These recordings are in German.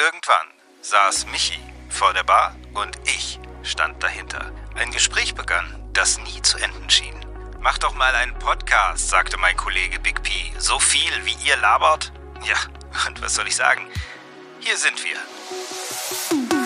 Irgendwann saß Michi vor der Bar und ich stand dahinter. Ein Gespräch begann, das nie zu enden schien. Mach doch mal einen Podcast, sagte mein Kollege Big P. So viel, wie ihr labert? Ja, und was soll ich sagen? Hier sind wir.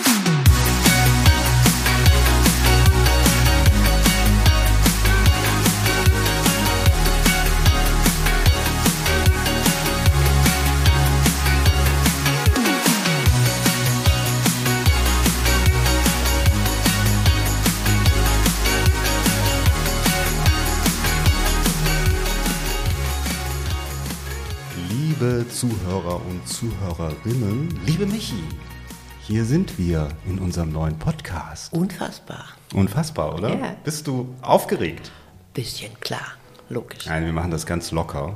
Zuhörer und Zuhörerinnen, liebe Michi, hier sind wir in unserem neuen Podcast. Unfassbar. Unfassbar, oder? Ja. Bist du aufgeregt? Bisschen klar, logisch. Nein, wir machen das ganz locker.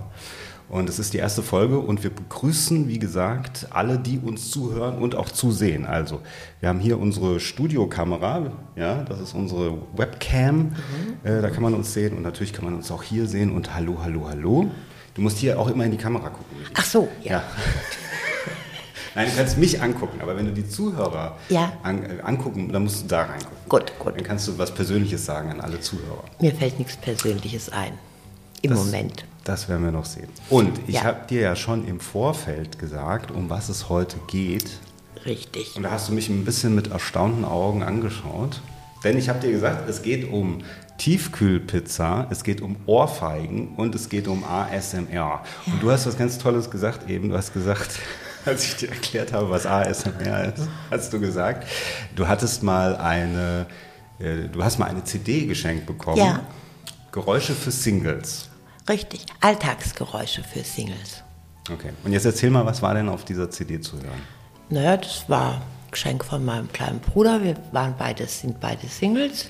Und es ist die erste Folge und wir begrüßen, wie gesagt, alle, die uns zuhören und auch zusehen. Also, wir haben hier unsere Studiokamera, ja, das ist unsere Webcam. Äh, da kann man uns sehen und natürlich kann man uns auch hier sehen. Und hallo, hallo, hallo. Du musst hier auch immer in die Kamera gucken. Ach so, ja. Ja. Nein, du kannst mich angucken, aber wenn du die Zuhörer Ja. an, äh, angucken, dann musst du da reingucken. Gut, gut. Dann kannst du was Persönliches sagen an alle Zuhörer. Mir fällt nichts Persönliches ein. Im Das- Moment. Das werden wir noch sehen. Und ich Ja. habe dir ja schon im Vorfeld gesagt, um was es heute geht. Richtig. Und da hast du mich ein bisschen mit erstaunten Augen angeschaut. Denn ich habe dir gesagt, es geht um Tiefkühlpizza, es geht um Ohrfeigen und es geht um ASMR. Und du hast was ganz Tolles gesagt eben. Du hast gesagt, als ich dir erklärt habe, was ASMR ist, hast du gesagt, du hattest mal eine, äh, du hast mal eine CD geschenkt bekommen. Ja. Geräusche für Singles. Richtig. Alltagsgeräusche für Singles. Okay. Und jetzt erzähl mal, was war denn auf dieser CD zu hören? Naja, das war Geschenk von meinem kleinen Bruder. Wir waren beide, sind beide Singles.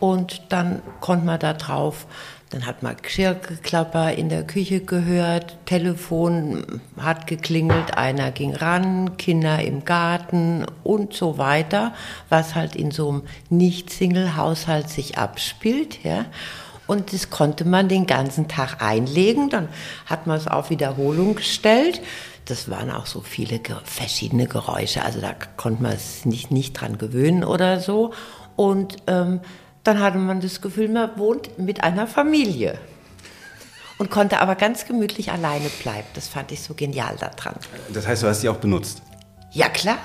Und dann konnte man da drauf, dann hat man Geschirrgeklapper in der Küche gehört, Telefon hat geklingelt, einer ging ran, Kinder im Garten und so weiter, was halt in so einem Nicht-Single-Haushalt sich abspielt, ja. Und das konnte man den ganzen Tag einlegen. Dann hat man es auf Wiederholung gestellt. Das waren auch so viele verschiedene Geräusche. Also da konnte man es nicht, nicht dran gewöhnen oder so. Und ähm, dann hatte man das Gefühl, man wohnt mit einer Familie. Und konnte aber ganz gemütlich alleine bleiben. Das fand ich so genial daran. Das heißt, du hast die auch benutzt. Ja, klar.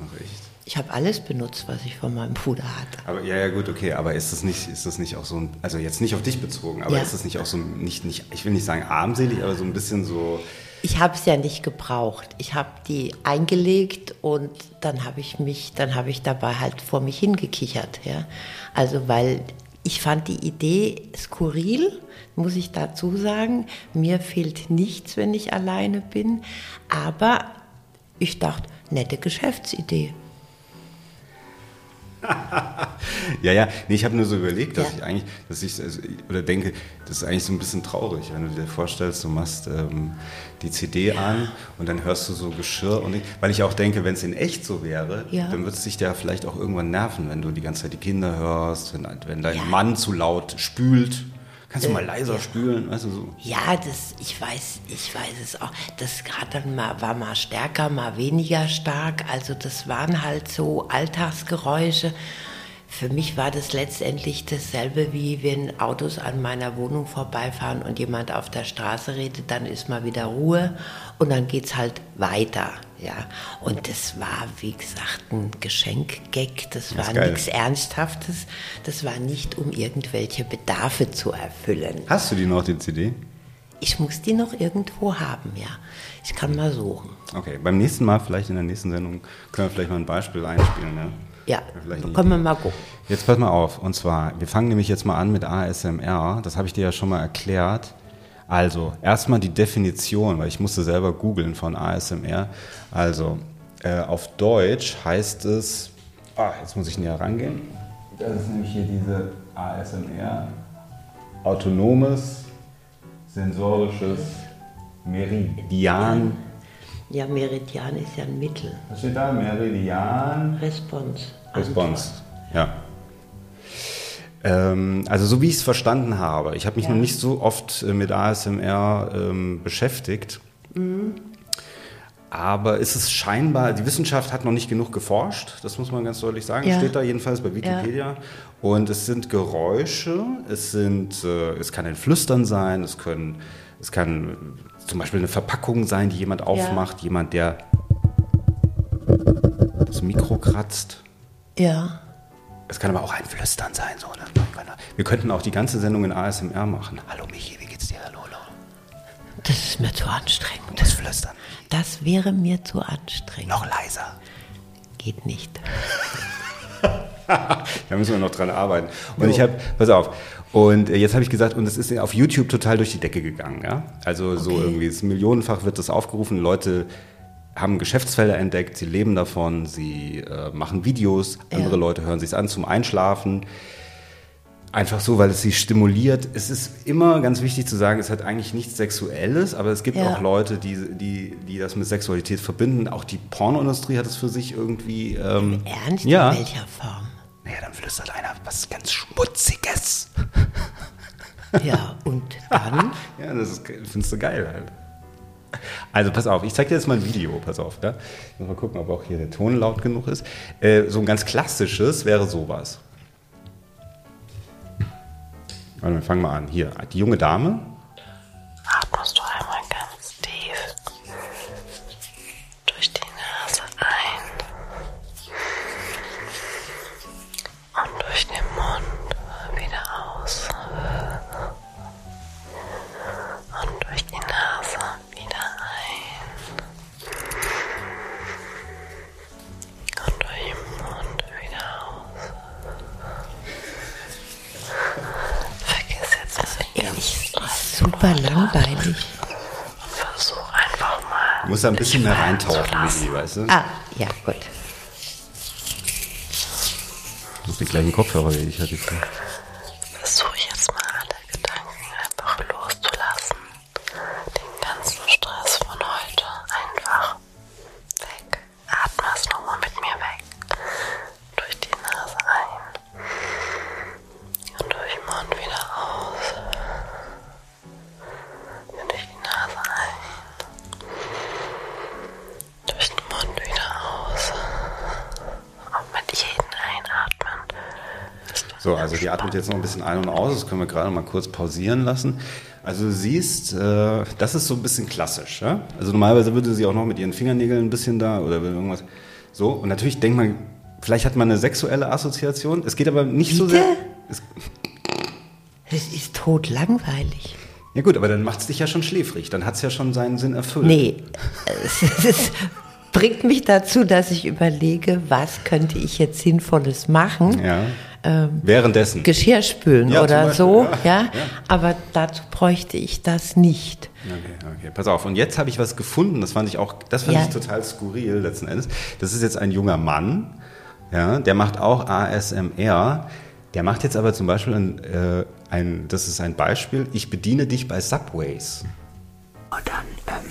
Ach, echt? Ich habe alles benutzt, was ich von meinem Bruder hatte. Aber ja, ja, gut, okay, aber ist das nicht, ist das nicht auch so ein, also jetzt nicht auf dich bezogen, aber Ja. ist das nicht auch so ein, nicht, nicht, ich will nicht sagen armselig, aber so ein bisschen so, Ich habe es ja nicht gebraucht. Ich habe die eingelegt und dann habe ich mich, dann habe ich dabei halt vor mich hingekichert. Ja? Also weil ich fand die Idee skurril, muss ich dazu sagen. Mir fehlt nichts, wenn ich alleine bin. Aber ich dachte, nette Geschäftsidee. Ja, ja, nee, ich habe nur so überlegt, dass Ja. ich eigentlich, dass ich, also, oder denke, das ist eigentlich so ein bisschen traurig, wenn du dir vorstellst, du machst ähm, die CD an und dann hörst du so Geschirr und ich, weil ich auch denke, wenn es in echt so wäre, Ja. dann wird es dich ja vielleicht auch irgendwann nerven, wenn du die ganze Zeit die Kinder hörst, wenn, wenn dein Ja. Mann zu laut spült. Kannst du Äh, mal leiser ja. spülen, weißt du so? Ja, das, ich weiß, ich weiß es auch. Das hat dann mal, war mal stärker, mal weniger stark. Also das waren halt so Alltagsgeräusche. Für mich war das letztendlich dasselbe, wie wenn Autos an meiner Wohnung vorbeifahren und jemand auf der Straße redet, dann ist mal wieder Ruhe und dann geht's halt weiter. Ja, und das war, wie gesagt, ein Geschenk-Gag, das Das war nichts Ernsthaftes, das war nicht, um irgendwelche Bedarfe zu erfüllen. Hast du die noch, die CD? Ich muss die noch irgendwo haben, ja. Ich kann mal suchen. Okay, beim nächsten Mal, vielleicht in der nächsten Sendung, können wir vielleicht mal ein Beispiel einspielen. Ja? Ja, Vielleicht können wir mal gucken. Jetzt pass mal auf, und zwar, wir fangen nämlich jetzt mal an mit ASMR, das habe ich dir ja schon mal erklärt. Also, erstmal die Definition, weil ich musste selber googeln von ASMR. Also, äh, auf Deutsch heißt es, ah, jetzt muss ich näher rangehen. Das ist nämlich hier diese ASMR, autonomes, sensorisches Meridian. Ja, Meridian ist ja ein Mittel. Was steht da? Meridian. Response. Response, ja. Ähm, also so wie ich es verstanden habe, ich habe mich Ja. noch nicht so oft äh, mit ASMR ähm, beschäftigt, aber es ist scheinbar, die Wissenschaft hat noch nicht genug geforscht, das muss man ganz deutlich sagen, Ja. steht da jedenfalls bei Wikipedia. Und es sind Geräusche, es, sind, äh, es kann ein Flüstern sein, es, können, es kann äh, zum Beispiel eine Verpackung sein, die jemand aufmacht, jemand, der das Mikro kratzt. Ja. Es kann aber auch ein Flüstern sein. So, ne? Wir könnten auch die ganze Sendung in ASMR machen. Hallo Michi, wie geht's dir? Hallo, hallo. Das ist mir zu anstrengend. Das Flüstern. Das wäre mir zu anstrengend. Noch leiser. Geht nicht. Da müssen wir noch dran arbeiten. Und ich habe, pass auf, und äh, jetzt habe ich gesagt, und es ist auf YouTube total durch die Decke gegangen. Ja? Also so Okay. irgendwie, es millionenfach wird das aufgerufen. Leute haben Geschäftsfelder entdeckt, sie leben davon, sie äh, machen Videos, andere Ja. Leute hören sich an zum Einschlafen. Einfach so, weil es sie stimuliert. Es ist immer ganz wichtig zu sagen, es hat eigentlich nichts Sexuelles, aber es gibt Ja. auch Leute, die, die, die das mit Sexualität verbinden. Auch die Pornoindustrie hat es für sich irgendwie. Ähm, Ernst? Ja. In welcher Form? Naja, dann flüstert einer was ganz Schmutziges. Ja, und dann? Ja, das ist, findest du geil halt. Also pass auf, ich zeig dir jetzt mal ein Video, pass auf. Ja? Ich muss mal gucken, ob auch hier der Ton laut genug ist. Äh, so ein ganz klassisches wäre sowas. Warte, wir fangen mal an. Hier, die junge Dame. Atmest super langweilig. Versuch einfach mal. Du musst da ein bisschen mehr reintauchen, zu Michi, weißt du? Ah, ja, gut. Du musst die gleichen Kopfhörer wie ich hatte. Also die atmet jetzt noch ein bisschen ein und aus. Das können wir gerade mal kurz pausieren lassen. Also du siehst, äh, das ist so ein bisschen klassisch. Ja? Also normalerweise würde sie auch noch mit ihren Fingernägeln ein bisschen da oder irgendwas. So, und natürlich denkt man, vielleicht hat man eine sexuelle Assoziation. Es geht aber nicht so Bitte? sehr. Es, Das ist totlangweilig. ja gut, aber dann macht es dich ja schon schläfrig. Dann hat es ja schon seinen Sinn erfüllt. Nee, es, es bringt mich dazu, dass ich überlege, was könnte ich jetzt Sinnvolles machen. Ja. Währenddessen. Geschirr spülen Ja, oder Beispiel, so, ja, ja, Aber dazu bräuchte ich das nicht. Okay, okay, pass auf. Und jetzt habe ich was gefunden, das fand ich auch, das fand Ja. ich total skurril letzten Endes. Das ist jetzt ein junger Mann, ja, der macht auch ASMR. Der macht jetzt aber zum Beispiel ein, äh, ein das ist ein Beispiel, ich bediene dich bei Subways. Und dann ähm,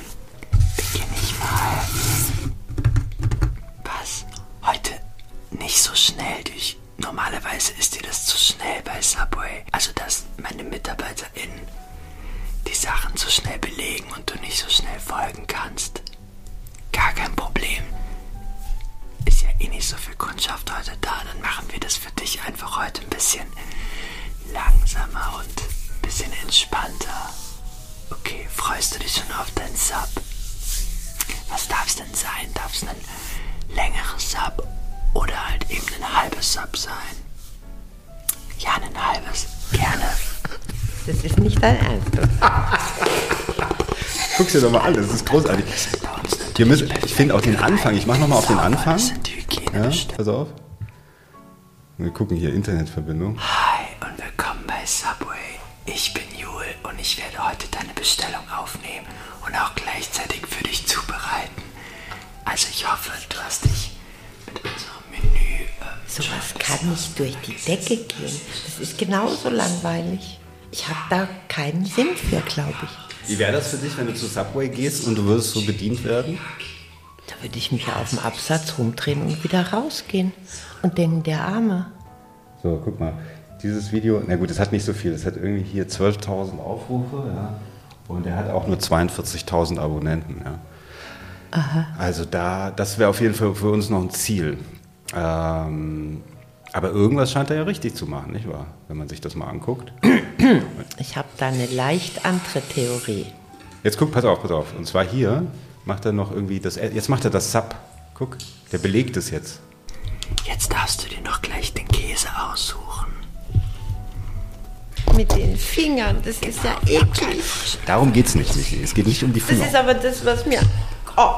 beginne ich mal. Was? Heute nicht so schnell. Normalerweise ist dir das zu schnell bei Subway. Also, dass meine MitarbeiterInnen die Sachen so schnell belegen und du nicht so schnell folgen kannst. Gar kein Problem. Ist ja eh nicht so viel Kundschaft heute da. Dann machen wir das für dich einfach heute ein bisschen langsamer und ein bisschen entspannter. Okay, freust du dich schon auf deinen Sub? Was darf es denn sein? Darf es ein längeres Sub oder halt eben ein halbes Sub sein? Ja, ein halbes. Gerne. Das ist nicht dein Ernst. Guck's dir doch mal an, das ist großartig. Müssen, perfekt ich finde auch den Anfang, ich mache nochmal auf den Anfang. Das sind die Ja, pass auf. Wir gucken hier Internetverbindung. Hi und willkommen bei Subway. Ich bin Jule und ich werde heute deine Bestellung aufnehmen und auch gleichzeitig für dich zubereiten. Also ich hoffe, du hast dich mit unserem Sowas kann nicht durch die Decke gehen. Das ist genauso langweilig. Ich habe da keinen Sinn für, glaube ich. Wie wäre das für dich, wenn du zu Subway gehst und du würdest so bedient werden? Da würde ich mich auf dem Absatz rumdrehen und wieder rausgehen und denken, der Arme. So, guck mal. Dieses Video, na gut, es hat nicht so viel. Es hat irgendwie hier 12.000 Aufrufe, ja. Und er hat auch nur 42.000 Abonnenten, ja. Also da, das wäre auf jeden Fall für uns noch ein Ziel. Ähm, aber irgendwas scheint er ja richtig zu machen, nicht wahr? Wenn man sich das mal anguckt. Ich habe da eine leicht andere Theorie. Jetzt guck, pass auf, pass auf. Und zwar hier macht er noch irgendwie das. Jetzt macht er das Sub. Guck, der belegt es jetzt. Jetzt darfst du dir noch gleich den Käse aussuchen. Mit den Fingern, das ist ja eklig. Darum geht's nicht, Michi. Es geht nicht um die Das Finger. ist aber das, was mir. Oh,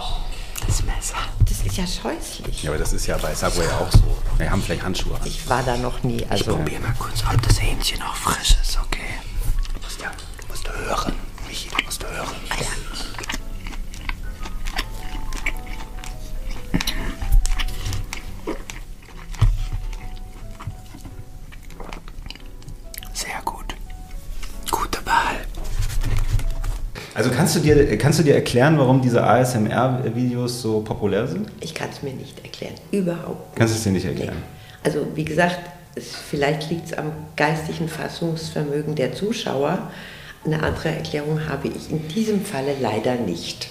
Das Messer. Das ist ja scheußlich. Ja, aber das ist ja bei Subway auch so. Wir haben vielleicht Handschuhe an. Ich war da noch nie. Ich Also, probier mal kurz, ob das Hähnchen noch frisch ist, okay? Du musst ja, du musst hören. Also kannst du dir, kannst du dir erklären, warum diese ASMR-Videos so populär sind? ich kann es mir nicht erklären. Überhaupt nicht. Kannst du es dir nicht Nee. erklären? Also, wie gesagt, es, vielleicht liegt es am geistigen Fassungsvermögen der Zuschauer. Eine andere Erklärung habe ich in diesem Falle leider nicht.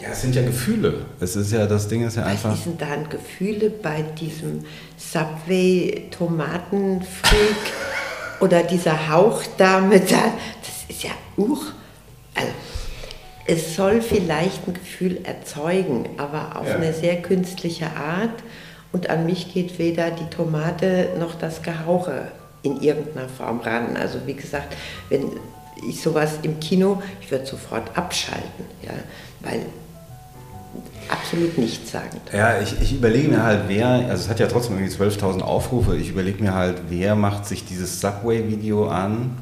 Ja, es sind ja Gefühle. Es ist ja, das Ding ist ja einfach. Was sind da an Gefühle bei diesem Subway-Tomatenfreak oder dieser Hauchdame da? Das ist ja uch. Also, es soll vielleicht ein Gefühl erzeugen, aber auf Ja. eine sehr künstliche Art. Und an mich geht weder die Tomate noch das Gehauche in irgendeiner Form ran. Also wie gesagt, wenn ich sowas im Kino, ich würde sofort abschalten, ja, weil absolut nichtssagend. Ja, ich, ich überlege mir halt, wer, also es hat ja trotzdem irgendwie 12.000 Aufrufe, ich überlege mir halt, wer macht sich dieses Subway-Video an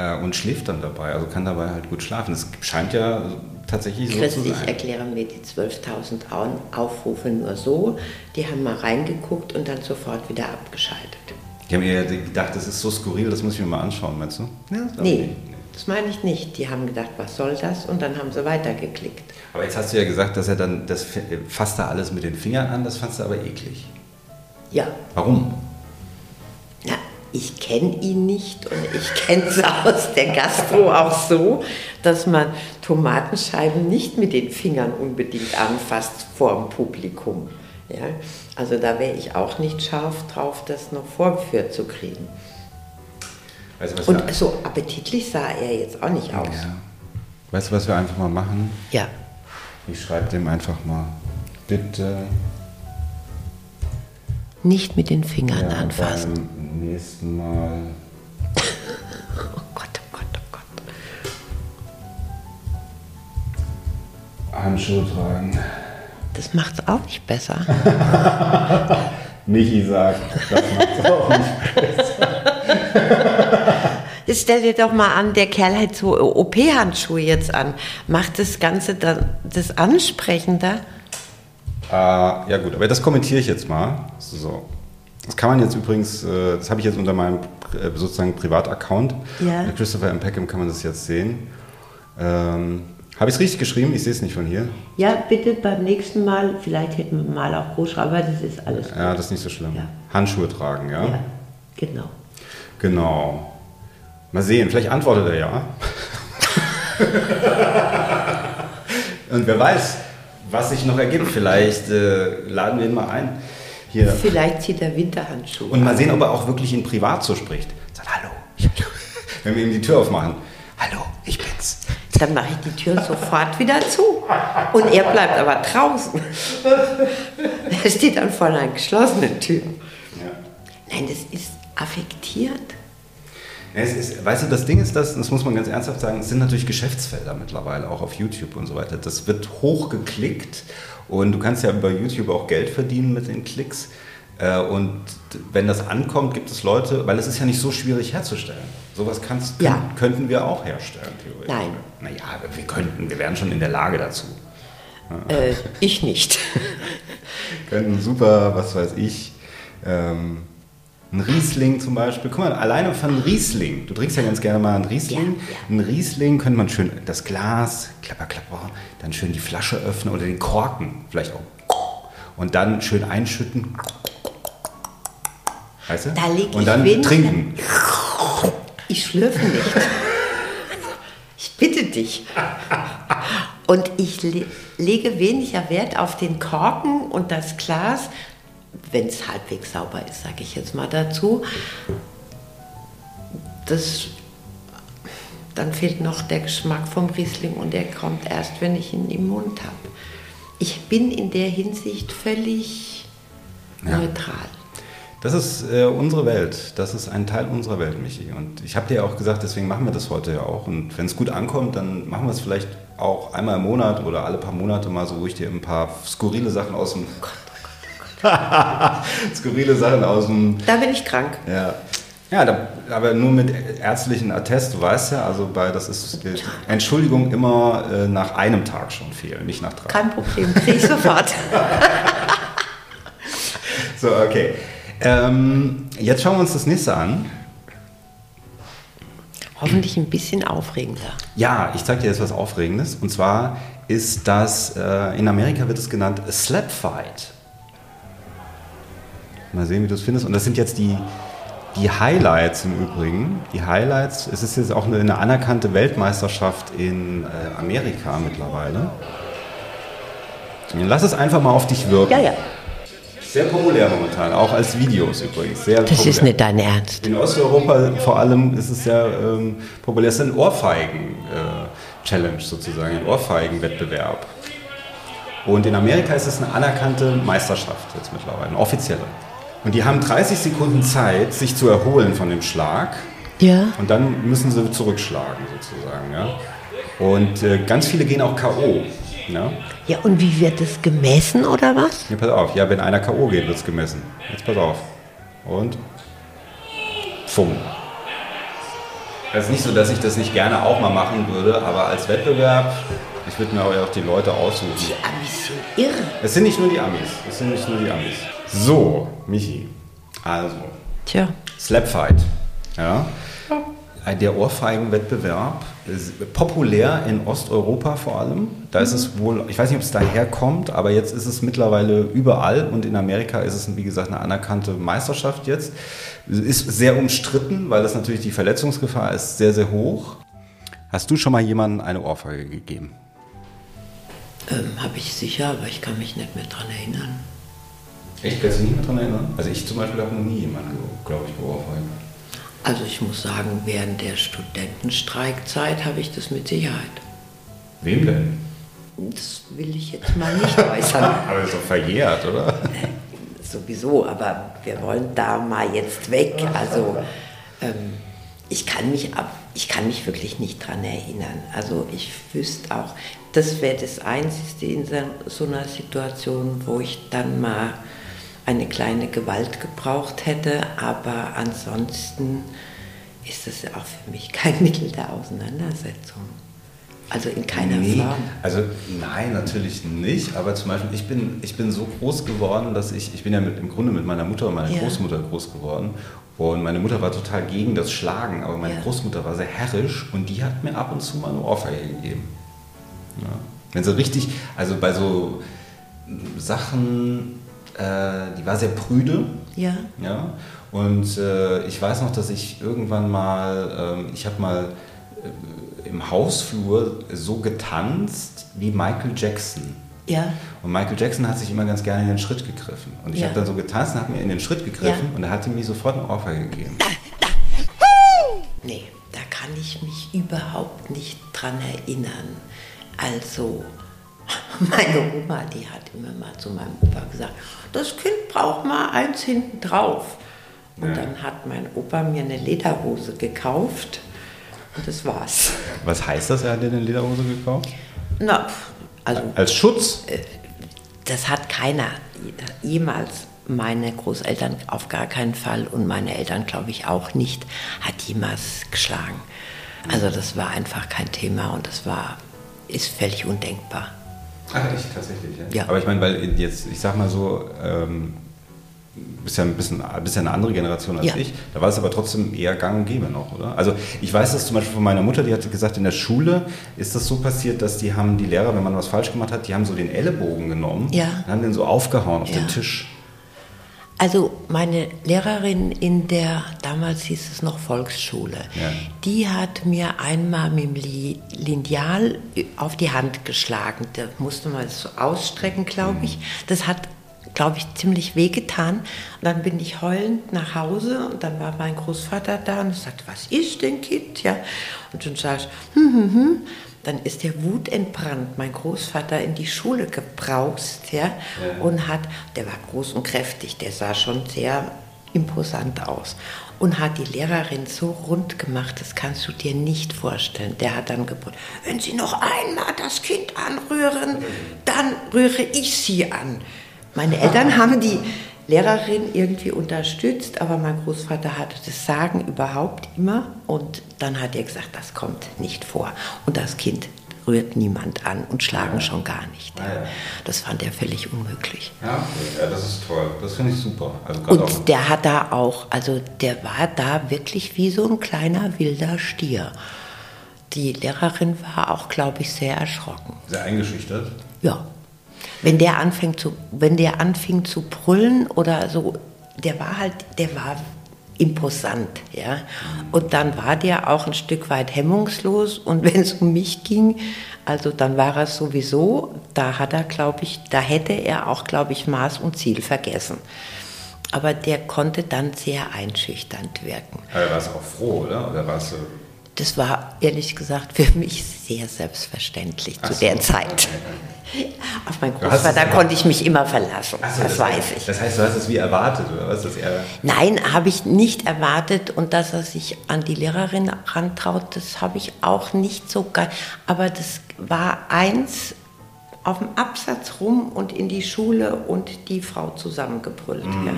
äh, und schläft dann dabei, also kann dabei halt gut schlafen. Es scheint ja tatsächlich so Chris, zu ich sein. erkläre mir die 12.000 Au- Aufrufe nur so, die haben mal reingeguckt und dann sofort wieder abgeschaltet. Die haben ja gedacht, das ist so skurril, das muss ich mir mal anschauen, meinst du? Ja, das Nee, nicht. das meine ich nicht. Die haben gedacht, was soll das? Und dann haben sie weitergeklickt. Aber jetzt hast du ja gesagt, dass er dann, das fasst er alles mit den Fingern an, das fandst du aber eklig. Ja, Warum? Ich kenne ihn nicht und ich kenne es aus der Gastro auch so, dass man Tomatenscheiben nicht mit den Fingern unbedingt anfasst vor dem Publikum. Ja? Also da wäre ich auch nicht scharf drauf, das noch vorgeführt zu kriegen. Weißt du, Und so appetitlich sah er jetzt auch nicht aus. ja. weißt du, was wir einfach mal machen? Ja. Ich schreibe dem einfach mal, bitte Nicht mit den Fingern ja, anfassen. beim nächsten Mal Oh Gott, oh Gott, oh Gott. Handschuhe tragen. Das macht's auch nicht besser. Michi sagt, das macht auch nicht. Jetzt stell dir doch mal an, der Kerl hat so OP-Handschuhe jetzt an. Macht das Ganze dann das ansprechender? Äh, ja gut, aber das kommentiere ich jetzt mal. So. Das kann man jetzt übrigens, äh, das habe ich jetzt unter meinem äh, sozusagen Privataccount. Ja. Mit Christopher M. Peckham kann man das jetzt sehen. Ähm, habe ich es richtig geschrieben? Ich sehe es nicht von hier. Ja, bitte beim nächsten Mal, vielleicht hätten wir mal auch groß, aber das ist alles gut. Ja, das ist nicht so schlimm. Ja. Handschuhe tragen, ja? Ja, genau. Genau. Mal sehen, vielleicht antwortet er ja. Und wer weiß, was sich noch ergibt. Vielleicht äh, laden wir ihn mal ein. Hier. Vielleicht zieht er Winterhandschuhe. Und mal sehen, ob er auch wirklich in privat so spricht. Sagt, hallo. Wenn wir ihm die Tür aufmachen. Hallo, ich bin's. Dann mache ich die Tür sofort wieder zu. Und er bleibt aber draußen. Er steht dann vor einer geschlossenen Tür. Ja. Nein, das ist affektiert. Es ist, weißt du, das Ding ist das, das muss man ganz ernsthaft sagen, es sind natürlich Geschäftsfelder mittlerweile, auch auf YouTube und so weiter. Das wird hochgeklickt und du kannst ja über YouTube auch Geld verdienen mit den Klicks. Äh, Und wenn das ankommt, gibt es Leute, weil es ist ja nicht so schwierig herzustellen. Sowas kannst, Ja. können, könnten wir auch herstellen, theoretisch. Nein. Naja, wir könnten, wir wären schon in der Lage dazu. Äh, ich nicht. könnten super, was weiß ich, ähm, ein Riesling zum Beispiel. Guck mal, alleine von Riesling, du trinkst ja ganz gerne mal einen Riesling. Ja, ja. Ein Riesling könnte man schön das Glas, klapper, klapper, dann schön die Flasche öffnen oder den Korken vielleicht auch. Und dann schön einschütten. Weißt du? Da leg Und ich dann wenig- trinken. Ich schlürfe nicht. Ich bitte dich. Und ich le lege weniger Wert auf den Korken und das Glas, wenn es halbwegs sauber ist, sage ich jetzt mal dazu. Das, dann fehlt noch der Geschmack vom Riesling und der kommt erst, wenn ich ihn im Mund habe. Ich bin in der Hinsicht völlig Ja. neutral. Das ist äh, unsere Welt. Das ist ein Teil unserer Welt, Michi. Und ich habe dir ja auch gesagt, deswegen machen wir das heute ja auch. Und wenn es gut ankommt, dann machen wir es vielleicht auch einmal im Monat oder alle paar Monate mal so, wo ich dir ein paar skurrile Sachen aus dem. skurrile Sachen aus dem. Da bin ich krank. Ja. Ja, da, aber nur mit ärztlichen Attest, du weißt ja, also bei das ist Entschuldigung immer äh, nach einem Tag schon fehlen, nicht nach drei. Kein Problem, kriege ich sofort. So, okay. Ähm, jetzt schauen wir uns das nächste an. Hoffentlich ein bisschen aufregender. Ja, ich zeige dir jetzt was Aufregendes. Und zwar ist das, äh, in Amerika wird es genannt a Slap Fight. Mal sehen, wie du es findest. Und das sind jetzt die, die Highlights im Übrigen. Die Highlights, es ist jetzt auch eine, eine anerkannte Weltmeisterschaft in äh, Amerika mittlerweile. Lass es einfach mal auf dich wirken. Ja, ja. Sehr populär momentan, auch als Videos übrigens. Sehr Das populär. ist nicht dein Ernst. In Osteuropa vor allem ist es sehr ähm, populär. Es ist ein Ohrfeigen-Challenge sozusagen, ein Ohrfeigen-Wettbewerb. Und in Amerika ist es eine anerkannte Meisterschaft jetzt mittlerweile, eine offizielle. Und die haben 30 Sekunden Zeit, sich zu erholen von dem Schlag. Ja. Und dann müssen sie zurückschlagen sozusagen. Ja? Und äh, ganz viele gehen auch K.O. Ja? Ja, und wie wird es gemessen oder was? Ja, pass auf. Ja, wenn einer K.O. geht, wird es gemessen. Jetzt pass auf. Und? Fumm. Es ist nicht so, dass ich das nicht gerne auch mal machen würde, aber als Wettbewerb, ich würde mir auch die Leute aussuchen. Die Amis sind irre. Es sind nicht nur die Amis. Es sind nicht nur die Amis. So, Michi. Also, Tja. Slapfight. Ja. Der Ohrfeigenwettbewerb ist populär in Osteuropa vor allem. Da ist es wohl, ich weiß nicht, ob es daher kommt, aber jetzt ist es mittlerweile überall und in Amerika ist es, wie gesagt, eine anerkannte Meisterschaft jetzt. Ist sehr umstritten, weil das natürlich die Verletzungsgefahr ist sehr, sehr hoch. Hast du schon mal jemandem eine Ohrfeige gegeben? Ähm, Habe ich sicher, aber ich kann mich nicht mehr dran erinnern. Echt? Kannst du nicht mehr daran erinnern? Also ich zum Beispiel habe noch nie jemanden, glaube ich, geohrfeigt. Also ich muss sagen, während der Studentenstreikzeit habe ich das mit Sicherheit. Wem denn? Das will ich jetzt mal nicht äußern. Aber ist doch verjährt, oder? Sowieso, aber wir wollen da mal jetzt weg. Also ähm, ich kann mich ab, ich kann mich wirklich nicht dran erinnern. Also ich wüsste auch, das wäre das Einzige in so, so einer Situation, wo ich dann mal eine kleine Gewalt gebraucht hätte, aber ansonsten ist das auch für mich kein Mittel der Auseinandersetzung. Also in keiner Nee, Form. also nein, natürlich nicht. Aber zum Beispiel, ich bin, ich bin so groß geworden, dass ich, ich bin ja mit, im Grunde mit meiner Mutter und meiner Ja. Großmutter groß geworden. Und meine Mutter war total gegen das Schlagen, aber meine Ja. Großmutter war sehr herrisch und die hat mir ab und zu mal eine Ohrfeige gegeben. Ja. Wenn so richtig, also bei so Sachen, äh, die war sehr prüde. Ja. Ja, und äh, ich weiß noch, dass ich irgendwann mal, ähm, ich habe mal äh, im Hausflur so getanzt wie Michael Jackson. Ja. Und Michael Jackson hat sich immer ganz gerne in den Schritt gegriffen. Und ich Ja. habe dann so getanzt und habe mir in den Schritt gegriffen Ja. und er hatte mir sofort eine Ohrfeige gegeben. Nee, da kann ich mich überhaupt nicht dran erinnern. Also, meine Oma, die hat immer mal zu meinem Opa gesagt, das Kind braucht mal eins hinten drauf. Und Ja. dann hat mein Opa mir eine Lederhose gekauft und das war's. Was heißt das, er hat dir eine Lederhose gekauft? Na, also Als Schutz? das hat keiner jemals, meine Großeltern auf gar keinen Fall und meine Eltern glaube ich auch nicht, hat jemals geschlagen. Also das war einfach kein Thema und das war, ist völlig undenkbar. Ach, echt, tatsächlich, ja. Ja. Aber ich meine, weil jetzt, ich sag mal so, ähm, bist ja ein bisschen, bist ja eine andere Generation als Ja. ich, da war es aber trotzdem eher gang und gäbe noch, oder? Also ich weiß das zum Beispiel von meiner Mutter, die hat gesagt, in der Schule ist das so passiert, dass die haben, die Lehrer, wenn man was falsch gemacht hat, die haben so den Ellenbogen genommen Ja. und haben den so aufgehauen auf Ja. den Tisch. Also meine Lehrerin in der, damals hieß es noch Volksschule, Ja. die hat mir einmal mit dem Li- Lineal auf die Hand geschlagen. Da musste man es so ausstrecken, glaube ich. Das hat, glaube ich, ziemlich wehgetan. Und dann bin ich heulend nach Hause und dann war mein Großvater da und sagte, was ist denn, Kind? Ja. Und dann sag ich, hm, hm, hm. Dann ist der Wut entbrannt, mein Großvater in die Schule gebraust, ja, und hat, der war groß und kräftig, der sah schon sehr imposant aus und hat die Lehrerin so rund gemacht, das kannst du dir nicht vorstellen. Der hat dann gebrüllt, wenn Sie noch einmal das Kind anrühren, dann rühre ich Sie an. Meine Eltern haben die Lehrerin irgendwie unterstützt, aber mein Großvater hatte das Sagen überhaupt immer und dann hat er gesagt, das kommt nicht vor und das Kind rührt niemand an und schlagen schon gar nicht. Ah, ja. Das fand er völlig unmöglich. Ja, ja das ist toll. Das finde ich super. Also gerade auch, Und der hat da auch, also der war da wirklich wie so ein kleiner wilder Stier. Die Lehrerin war auch, glaube ich, sehr erschrocken. sehr eingeschüchtert. Ja. Wenn der anfängt zu, wenn der anfing zu brüllen oder so, der war halt, der war imposant, ja. Und dann war der auch ein Stück weit hemmungslos und wenn es um mich ging, also dann war er sowieso, da hat er, glaube ich, da hätte er auch, glaube ich, Maß und Ziel vergessen. Aber der konnte dann sehr einschüchternd wirken. Aber warst du auch froh, oder? Oder warst du. Das war ehrlich gesagt für mich sehr selbstverständlich Ach zu so, der Zeit. Auf meinen Großvater konnte ich mich immer verlassen. So, das, weiß heißt, ich. Das heißt, du hast es wie erwartet, oder was? Dass er. Nein, habe ich nicht erwartet und dass er sich an die Lehrerin rantraut, das habe ich auch nicht so geil. Aber das war eins auf dem Absatz rum und in die Schule und die Frau zusammengebrüllt. Ja.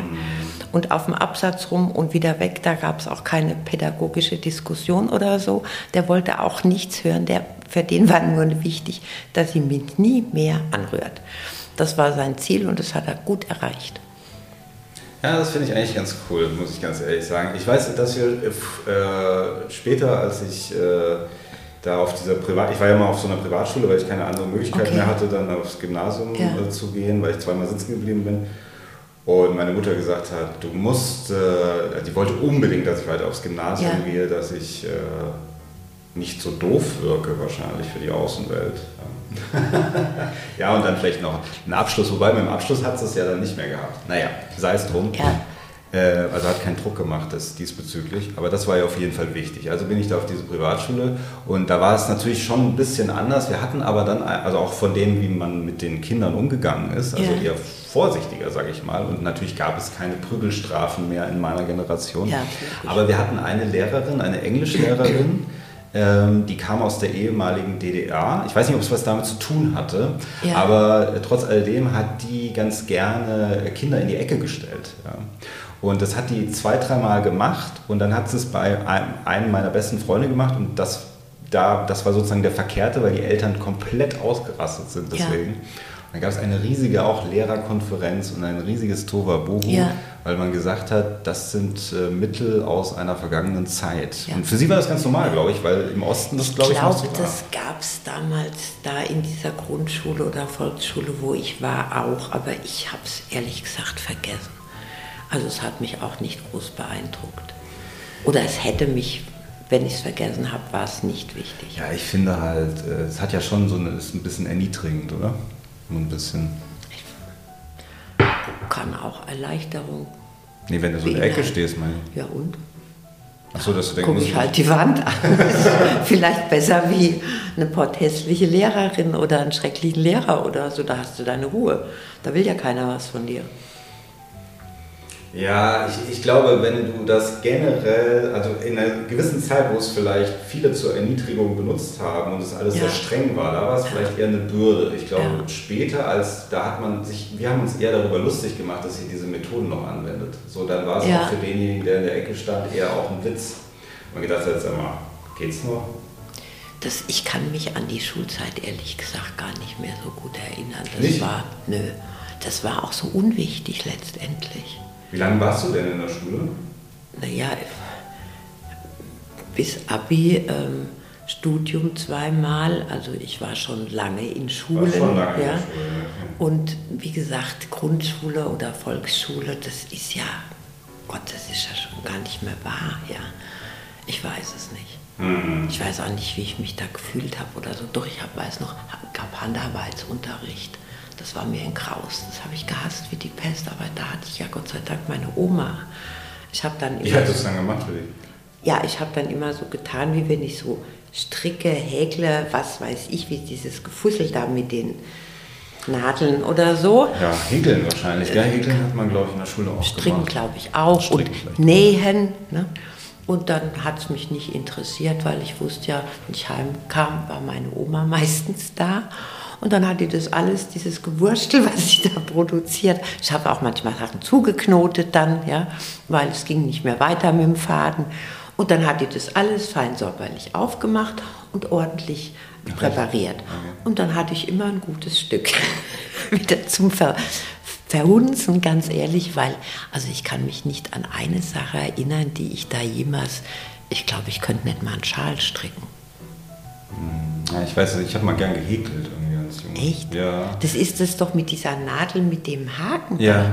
Und auf dem Absatz rum und wieder weg, da gab es auch keine pädagogische Diskussion oder so. Der wollte auch nichts hören, der, für den war nur wichtig, dass sie mich nie mehr anrührt. Das war sein Ziel und das hat er gut erreicht. Ja, das finde ich eigentlich ganz cool, muss ich ganz ehrlich sagen. Ich weiß, dass wir äh, später, als ich äh, da auf dieser Privat, ich war ja mal auf so einer Privatschule, weil ich keine andere Möglichkeit Okay. mehr hatte, dann aufs Gymnasium Ja. äh, zu gehen, weil ich zweimal sitzen geblieben bin. Und meine Mutter gesagt hat, du musst, äh, die wollte unbedingt, dass ich weiter aufs Gymnasium Ja. gehe, dass ich äh, nicht so doof wirke wahrscheinlich für die Außenwelt. ja, und dann vielleicht noch einen Abschluss, wobei mit dem Abschluss hat es ja dann nicht mehr gehabt. Naja, sei es drum. Ja. Äh, also hat keinen Druck gemacht das diesbezüglich, aber das war ja auf jeden Fall wichtig. Also bin ich da auf diese Privatschule und da war es natürlich schon ein bisschen anders. Wir hatten aber dann, also auch von dem, wie man mit den Kindern umgegangen ist, also Ja. eher vorsichtiger, sage ich mal. Und natürlich gab es keine Prügelstrafen mehr in meiner Generation. Ja, aber wir hatten eine Lehrerin, eine Englischlehrerin, ähm, die kam aus der ehemaligen DDR. Ich weiß nicht, ob es was damit zu tun hatte, Ja. aber äh, trotz alledem hat die ganz gerne Kinder in die Ecke gestellt. Ja. Und das hat die zwei, dreimal gemacht und dann hat sie es bei einem, einem meiner besten Freunde gemacht und das, da, das war sozusagen der Verkehrte, weil die Eltern komplett ausgerastet sind Ja. deswegen. Und dann gab es eine riesige auch Lehrerkonferenz und ein riesiges Tohuwabohu, Ja. weil man gesagt hat, das sind äh, Mittel aus einer vergangenen Zeit. Ja. Und für sie war das ganz normal, glaube ich, weil im Osten das, glaube Ich ich, noch glaube, so das gab es damals da in dieser Grundschule oder Volksschule, wo ich war, auch. Aber ich habe es ehrlich gesagt vergessen. Also es hat mich auch nicht groß beeindruckt. Oder es hätte mich, wenn ich es vergessen habe, war es nicht wichtig. Ja, ich finde halt, äh, es hat ja schon so eine, ist ein bisschen erniedrigend, oder? Ein bisschen. Kann auch Erleichterung. Nee, wenn du so in der Ecke stehst, meine ich. Ja und? Achso, dass du denkst, Gucke ich halt die Wand an. Vielleicht besser wie eine potthässliche Lehrerin oder einen schrecklichen Lehrer oder so. Da hast du deine Ruhe. Da will ja keiner was von dir. Ja, ich, ich glaube, wenn du das generell, also in einer gewissen Zeit, wo es vielleicht viele zur Erniedrigung benutzt haben und es alles Ja. sehr streng war, da war es vielleicht eher eine Bürde. Ich glaube, Ja. später, als da hat man sich, wir haben uns eher darüber lustig gemacht, dass sie diese Methoden noch anwendet. So, dann war es Ja. auch für denjenigen, der in der Ecke stand, eher auch ein Witz. Man gedacht hat, sag mal, geht's noch? Das, ich kann mich an die Schulzeit ehrlich gesagt gar nicht mehr so gut erinnern. Das Nicht? war, nö, das war auch so unwichtig letztendlich. Wie lange warst du denn in der Schule? Naja, bis Abi ähm, Studium zweimal. Also ich war schon lange in Schulen. schon lange in ja. Schule, okay. Und wie gesagt, Grundschule oder Volksschule, das ist ja, Gott, das ist ja schon gar nicht mehr wahr. Ja. Ich weiß es nicht. Mhm. Ich weiß auch nicht, wie ich mich da gefühlt habe oder so. Doch, ich hab, weiß noch, gab Handarbeitsunterricht. Das war mir in Kraus. Das habe ich gehasst wie die Pest, aber da hatte ich ja Gott sei Dank meine Oma. Ich habe dann Wie immer, hat das dann gemacht für dich? ja, ich habe dann immer so getan, wie wenn ich so stricke, häkle, was weiß ich, wie dieses Gefussel da mit den Nadeln oder so. Ja, Häkeln wahrscheinlich. Ja, Häkeln hat man, glaube ich, in der Schule auch Stricken, glaube ich, auch. Stricken und nähen. Ne? Und dann hat es mich nicht interessiert, weil ich wusste ja, wenn ich heimkam, war meine Oma meistens da. Und dann hat die das alles, dieses Gewurstel, was sie da produziert. Ich habe auch manchmal Sachen zugeknotet dann, ja, weil es ging nicht mehr weiter mit dem Faden. Und dann hat die das alles fein säuberlich aufgemacht und ordentlich präpariert. Und dann hatte ich immer ein gutes Stück wieder zum Ver verhunzen, ganz ehrlich, weil, also ich kann mich nicht an eine Sache erinnern, die ich da jemals, ich glaube, ich könnte nicht mal einen Schal stricken. Ja, ich weiß, ich habe mal gern gehäkelt irgendwie. Echt? Ja. Das ist es doch mit dieser Nadel, mit dem Haken. Ja.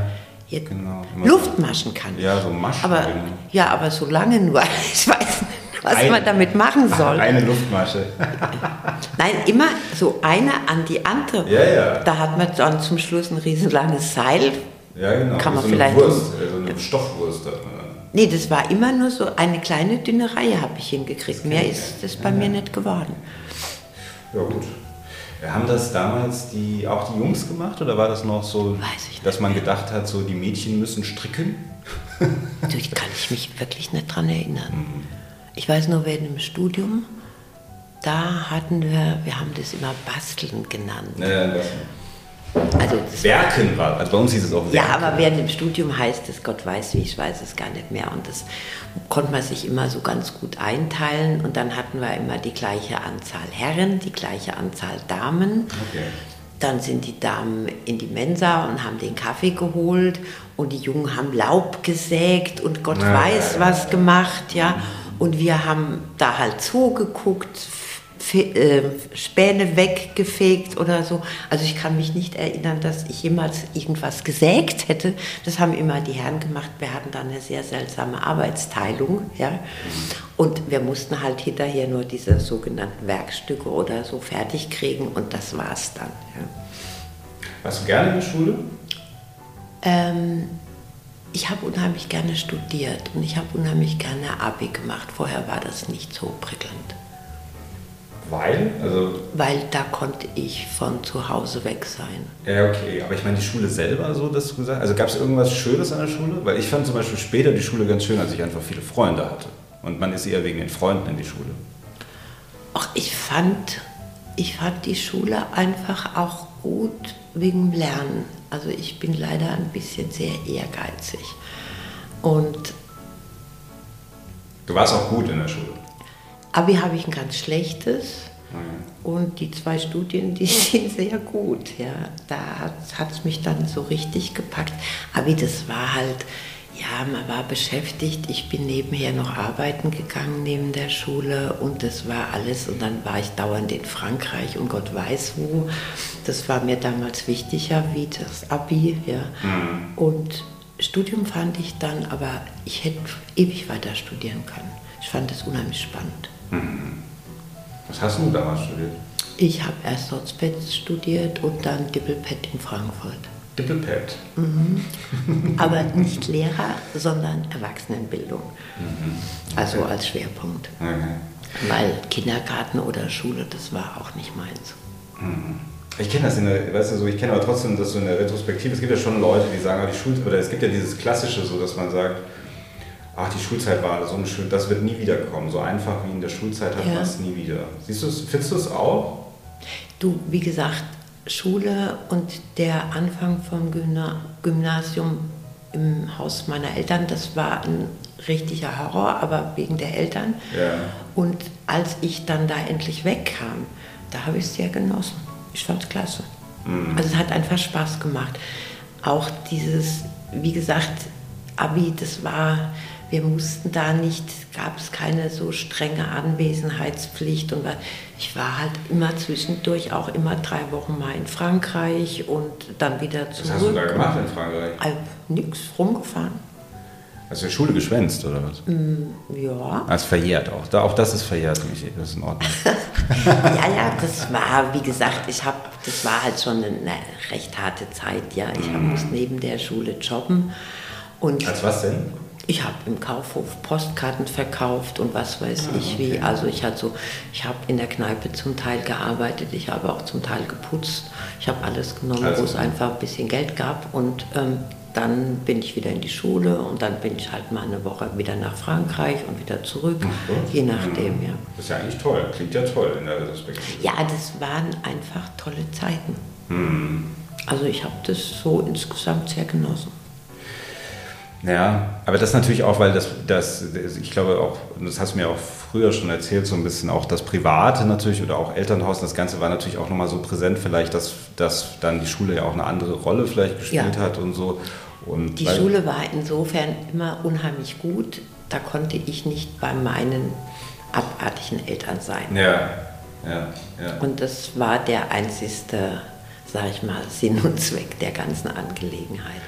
Ja, genau. Luftmaschen kann. Ja, so Maschen, Aber. Ja, aber so lange nur. Ich weiß nicht, was Ein- man damit machen soll. Eine Luftmasche. Nein, immer so eine an die andere. Ja, ja. Da hat man dann zum Schluss ein riesenlanges Seil. Ja, genau. Kann man so vielleicht- Eine Wurst, äh, so eine Stoffwurst hat man dann. Nee, das war immer nur so eine kleine dünne Reihe habe ich hingekriegt. Mehr ist das bei mir nicht geworden. Ja, gut. Haben das damals die, auch die Jungs gemacht oder war das noch so, ich dass man gedacht hat, so die Mädchen müssen stricken? Du, da kann ich mich wirklich nicht dran erinnern. Mhm. Ich weiß nur, während dem Studium, da hatten wir, wir haben das immer Basteln genannt. Äh, das, Also Werken war, also bei uns hieß es auch Werken. Ja, aber während dem Studium heißt es, Gott weiß wie, ich weiß es gar nicht mehr. Und das konnte man sich immer so ganz gut einteilen. Und dann hatten wir immer die gleiche Anzahl Herren, die gleiche Anzahl Damen. Okay. Dann sind die Damen in die Mensa und haben den Kaffee geholt. Und die Jungen haben Laub gesägt und Gott Ja, weiß ja, ja. was gemacht, ja. Und wir haben da halt zugeguckt, Späne weggefegt oder so. Also ich kann mich nicht erinnern, dass ich jemals irgendwas gesägt hätte. Das haben immer die Herren gemacht. Wir hatten da eine sehr seltsame Arbeitsteilung. Ja? Und wir mussten halt hinterher nur diese sogenannten Werkstücke oder so fertig kriegen und das war's dann. Ja? Warst du gerne in der Schule? Ähm, ich habe unheimlich gerne studiert und ich habe unheimlich gerne Abi gemacht. Vorher war das nicht so prickelnd. Weil? Also, Weil da konnte ich von zu Hause weg sein. ja, okay. Aber ich meine, die Schule selber, so, dass du gesagt Also gab es irgendwas Schönes an der Schule? Weil ich fand zum Beispiel später die Schule ganz schön, als ich einfach viele Freunde hatte. Und man ist eher wegen den Freunden in die Schule. Ach, ich fand, ich fand die Schule einfach auch gut wegen dem Lernen. Also ich bin leider ein bisschen sehr ehrgeizig. Und Du warst auch gut in der Schule. Abi habe ich ein ganz schlechtes. Und die zwei Studien, die sind sehr gut. Ja. Da hat es mich dann so richtig gepackt. Abi, das war halt, ja, man war beschäftigt. Ich bin nebenher noch arbeiten gegangen neben der Schule und das war alles. Und dann war ich dauernd in Frankreich und Gott weiß wo. Das war mir damals wichtiger wie das Abi. Ja. Und Studium fand ich dann, aber ich hätte ewig weiter studieren können. Ich fand es unheimlich spannend. Was hast du damals studiert? Ich habe erst Hospitz studiert und dann Dippelpet in Frankfurt. Dippelpad. Aber nicht Lehrer, sondern Erwachsenenbildung. Also als Schwerpunkt. Okay. Weil Kindergarten oder Schule, das war auch nicht meins. Ich kenne das in der, weißt du, so, ich kenne aber trotzdem das so in der Retrospektive. Es gibt ja schon Leute, die sagen, die Schul oder es gibt ja dieses Klassische, so dass man sagt, ach, die Schulzeit war so ein schön, das wird nie wiederkommen. So einfach wie in der Schulzeit hat Ja. man es nie wieder. Siehst du es, findest du es auch? Du, wie gesagt, Schule und der Anfang vom Gymna Gymnasium im Haus meiner Eltern, das war ein richtiger Horror, aber wegen der Eltern. Ja. Und als ich dann da endlich wegkam, da habe ich es sehr genossen. Ich fand es klasse. Also es hat einfach Spaß gemacht. Auch dieses, wie gesagt, Abi, das war, wir mussten da nicht, gab es keine so strenge Anwesenheitspflicht und ich war halt immer zwischendurch auch immer drei Wochen mal in Frankreich und dann wieder zurück. Was hast du da gemacht in Frankreich? Also, nix, rumgefahren. Hast du in der Schule geschwänzt oder was? Ja. Das ist verjährt auch. Da, auch das ist verjährt, Michi. Das ist in Ordnung. ja, ja, das war, wie gesagt, ich habe, das war halt schon eine recht harte Zeit, ja. Ich hab, muss neben der Schule jobben. Und Als was denn? Ich habe im Kaufhof Postkarten verkauft und was weiß Ah, ich wie. Also ich hatte so, ich habe in der Kneipe zum Teil gearbeitet, ich habe auch zum Teil geputzt. Ich habe alles genommen, Also- wo es einfach ein bisschen Geld gab und ähm, dann bin ich wieder in die Schule und dann bin ich halt mal eine Woche wieder nach Frankreich und wieder zurück, je nachdem, ja. Das ist ja eigentlich toll. Klingt ja toll in der Retrospektive. Ja, das waren einfach tolle Zeiten. Hm. Also ich habe das so insgesamt sehr genossen. Ja, aber das natürlich auch, weil das, das, ich glaube auch, das hast du mir auch früher schon erzählt, so ein bisschen auch das Private natürlich oder auch Elternhaus, das Ganze war natürlich auch nochmal so präsent, vielleicht, dass, dass dann die Schule ja auch eine andere Rolle vielleicht gespielt Ja. hat und so. Und Die Schule war insofern immer unheimlich gut. Da konnte ich nicht bei meinen abartigen Eltern sein. Ja, ja, ja. Und das war der einzigste, sag ich mal, Sinn und Zweck der ganzen Angelegenheit.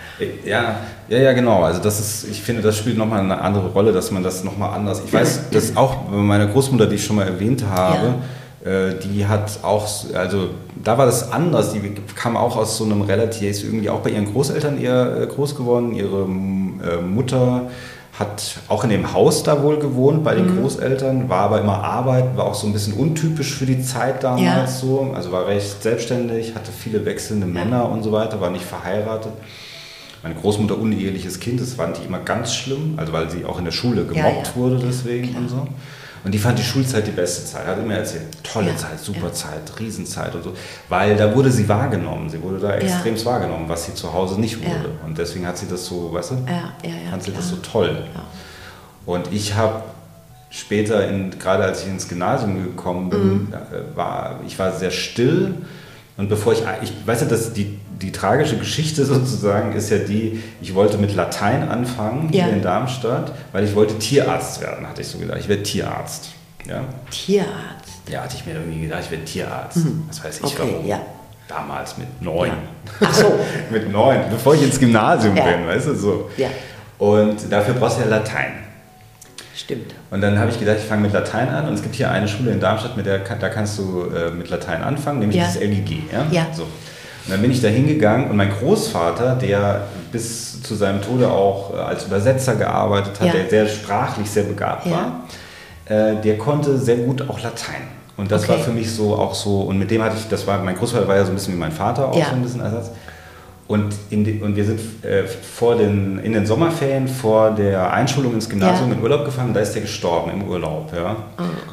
Ja, ja, ja, genau. Also das ist, ich finde, das spielt nochmal eine andere Rolle, dass man das nochmal anders. Ich weiß, dass auch meine Großmutter, die ich schon mal erwähnt habe, äh, die hat auch, also da war das anders. Die kam auch aus so einem relativ, ist irgendwie auch bei ihren Großeltern eher äh, groß geworden. Ihre äh, Mutter hat auch in dem Haus da wohl gewohnt bei den Großeltern, war aber immer Arbeit, war auch so ein bisschen untypisch für die Zeit damals Ja. so. Also war recht selbstständig, hatte viele wechselnde Männer und so weiter, war nicht verheiratet. Meine Großmutter uneheliches Kind, das fand ich immer ganz schlimm, also weil sie auch in der Schule gemobbt Ja, ja. wurde deswegen und so. Und die fand die Schulzeit die beste Zeit, hat immer erzählt, tolle Ja, Zeit, super ja. Zeit, Riesenzeit und so, weil da wurde sie wahrgenommen, sie wurde da extrem wahrgenommen, was sie zu Hause nicht wurde. Und deswegen hat sie das so, weißt du, fand sie das so klar. toll. Und ich habe später, in, gerade als ich ins Gymnasium gekommen bin, Mhm. äh, war ich war sehr still. Und bevor ich, ich weiß ja, dass die, die tragische Geschichte sozusagen ist ja die, ich wollte mit Latein anfangen Ja. hier in Darmstadt, weil ich wollte Tierarzt werden, hatte ich so gedacht. Ich werde Tierarzt. Ja, Tierarzt. ja hatte ich mir irgendwie gedacht, ich werde Tierarzt. Das weiß ich Mhm. Okay, warum. ja. Damals mit neun. Ja. Ach so. mit neun, bevor ich ins Gymnasium Ja. bin, weißt du so. Ja. Und dafür brauchst du ja Latein. Stimmt. Und dann habe ich gedacht, ich fange mit Latein an. Und es gibt hier eine Schule in Darmstadt, mit der da kannst du äh, mit Latein anfangen, nämlich Ja. das LGG. Ja? Ja. So. Und dann bin ich da hingegangen und mein Großvater, der bis zu seinem Tode auch äh, als Übersetzer gearbeitet hat, Ja. der sehr sprachlich sehr begabt Ja. war, äh, der konnte sehr gut auch Latein. Und das Okay. war für mich so auch so, und mit dem hatte ich, das war, mein Großvater war ja so ein bisschen wie mein Vater auch Ja. so ein bisschen Ersatz. Und, in die, und wir sind äh, vor den, in den Sommerferien vor der Einschulung ins Gymnasium Ja. in Urlaub gefahren da ist der gestorben im Urlaub. Ja?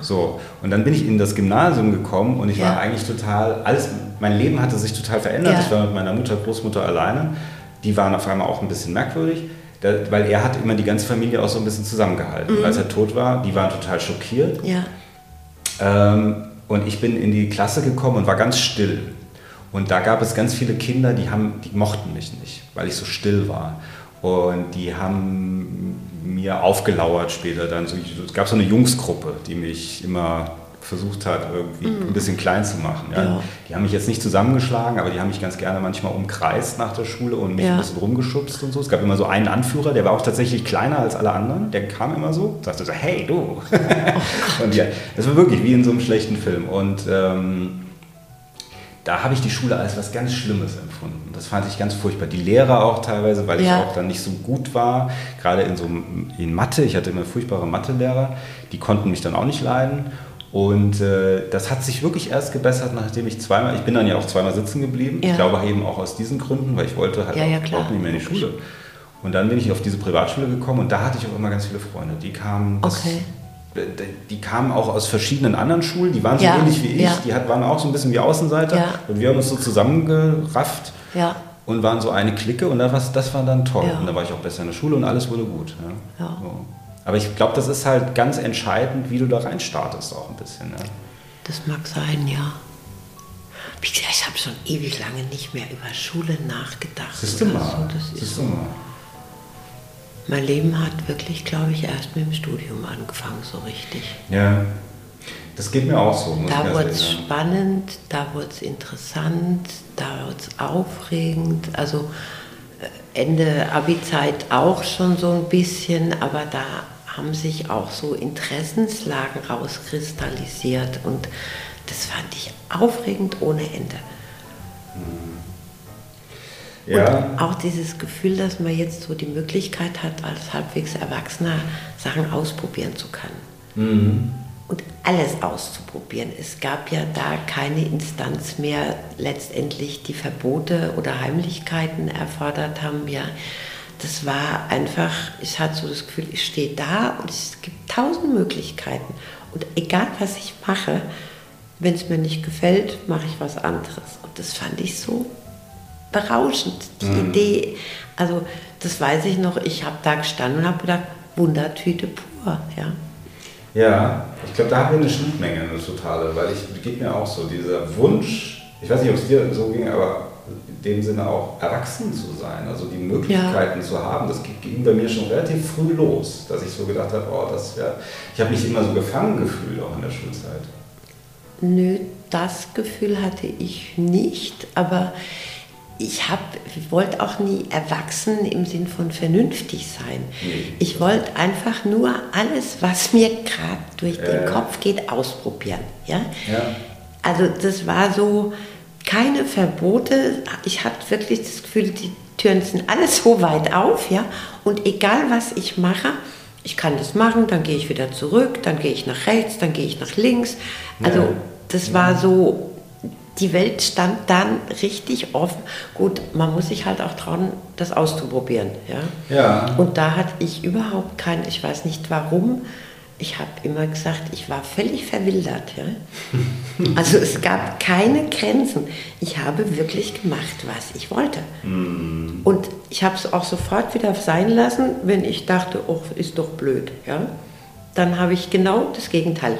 So, und dann bin ich in das Gymnasium gekommen und ich war Ja. eigentlich total, alles, mein Leben hatte sich total verändert. Ja. Ich war mit meiner Mutter, Großmutter alleine. Die waren auf einmal auch ein bisschen merkwürdig, weil er hat immer die ganze Familie auch so ein bisschen zusammengehalten. Als er tot war, die waren total schockiert. Ja. Ähm, und ich bin in die Klasse gekommen und war ganz still. Und da gab es ganz viele Kinder, die, haben, die mochten mich nicht, weil ich so still war. Und die haben mir aufgelauert später dann. So, es gab so eine Jungsgruppe, die mich immer versucht hat, irgendwie ein bisschen klein zu machen. Ja. Ja. Die haben mich jetzt nicht zusammengeschlagen, aber die haben mich ganz gerne manchmal umkreist nach der Schule und mich Ja. ein bisschen rumgeschubst und so. Es gab immer so einen Anführer, der war auch tatsächlich kleiner als alle anderen. Der kam immer so, sagte so, hey du. und ja, das war wirklich wie in so einem schlechten Film. Und ähm, da habe ich die Schule als was ganz Schlimmes empfunden. Das fand ich ganz furchtbar. Die Lehrer auch teilweise, weil ich Ja. auch dann nicht so gut war. Gerade in so in Mathe, ich hatte immer furchtbare Mathelehrer, die konnten mich dann auch nicht leiden. Und äh, das hat sich wirklich erst gebessert, nachdem ich zweimal, ich bin dann ja auch zweimal sitzen geblieben. Ja. Ich glaube eben auch aus diesen Gründen, weil ich wollte halt Ja, ja, überhaupt nicht mehr in die Schule. Und dann bin ich auf diese Privatschule gekommen und da hatte ich auch immer ganz viele Freunde. Die kamen, das, Okay. die kamen auch aus verschiedenen anderen Schulen, die waren so ähnlich wie ich, die hat, waren auch so ein bisschen wie Außenseiter. Und wir haben uns so zusammengerafft und waren so eine Clique und das, war- das war dann toll. Und da war ich auch besser in der Schule und alles wurde gut. So. Aber ich glaube, das ist halt ganz entscheidend, wie du da reinstartest auch ein bisschen. Ja. Das mag sein, ja. Wie gesagt, ich habe schon ewig lange nicht mehr über Schule nachgedacht. Siehst du mal. So. Das ist Siehst so. mal. Mein Leben hat wirklich, glaube ich, erst mit dem Studium angefangen, so richtig. Ja, das geht mir auch so. Da wurde es spannend, da wurde es interessant, da wurde es aufregend. Also äh, Ende Abi-Zeit auch schon so ein bisschen, aber da haben sich auch so Interessenslagen rauskristallisiert und das fand ich aufregend ohne Ende. Ja, Und auch dieses Gefühl, dass man jetzt so die Möglichkeit hat, als halbwegs Erwachsener Sachen ausprobieren zu können. Und alles auszuprobieren. Es gab ja da keine Instanz mehr, letztendlich die Verbote oder Heimlichkeiten erfordert haben. Ja, das war einfach, ich hatte so das Gefühl, ich stehe da und es gibt tausend Möglichkeiten. Und egal was ich mache, wenn es mir nicht gefällt, mache ich was anderes. Und das fand ich so berauschend, die Idee. Also das weiß ich noch, ich habe da gestanden und habe gedacht, Wundertüte pur. Ja. ja, ich glaube, da haben wir eine Schnittmenge, eine totale, weil ich geht mir auch so, dieser Wunsch, ich weiß nicht, ob es dir so ging, aber dem Sinne auch erwachsen zu sein, also die Möglichkeiten zu haben, das ging bei mir schon relativ früh los, dass ich so gedacht habe, oh, das wäre, ich habe mich immer so gefangen gefühlt, auch in der Schulzeit. Nö, das Gefühl hatte ich nicht, aber ich wollte auch nie erwachsen im Sinn von vernünftig sein. Ich wollte einfach nur alles, was mir gerade durch den Äh. Kopf geht, ausprobieren. Ja? Ja. Also das war so, keine Verbote. Ich hatte wirklich das Gefühl, die Türen sind alles so weit auf, ja. Und egal was ich mache, ich kann das machen, dann gehe ich wieder zurück, dann gehe ich nach rechts, dann gehe ich nach links. Also Ja. das war so, die Welt stand dann richtig offen. Gut, man muss sich halt auch trauen, das auszuprobieren, ja. Ja. Und da hatte ich überhaupt kein, ich weiß nicht warum, ich habe immer gesagt, ich war völlig verwildert. Ja? Also es gab keine Grenzen. Ich habe wirklich gemacht, was ich wollte. Und ich habe es auch sofort wieder sein lassen, wenn ich dachte, oh, ist doch blöd. Ja? Dann habe ich genau das Gegenteil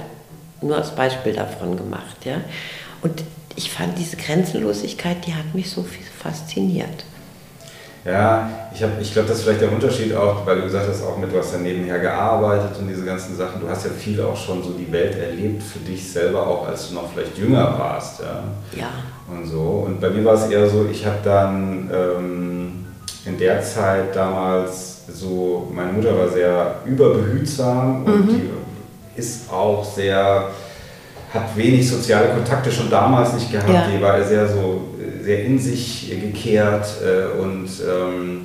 nur als Beispiel davon gemacht. Ja? Und ich fand diese Grenzenlosigkeit, die hat mich so viel fasziniert. Ja, ich, hab- ich glaube, das ist vielleicht der Unterschied auch, weil du gesagt hast, auch mit, du hast ja nebenher gearbeitet und diese ganzen Sachen. Du hast ja viel auch schon so die Welt erlebt für dich selber, auch als du noch vielleicht jünger warst. Ja. Ja. Und so. Und bei mir war es eher so, ich habe dann ähm, in der Zeit damals so, meine Mutter war sehr überbehutsam und Mhm. die ist auch sehr, hat wenig soziale Kontakte schon damals nicht gehabt. Ja. Die war sehr so, sehr in sich gekehrt äh, und ähm,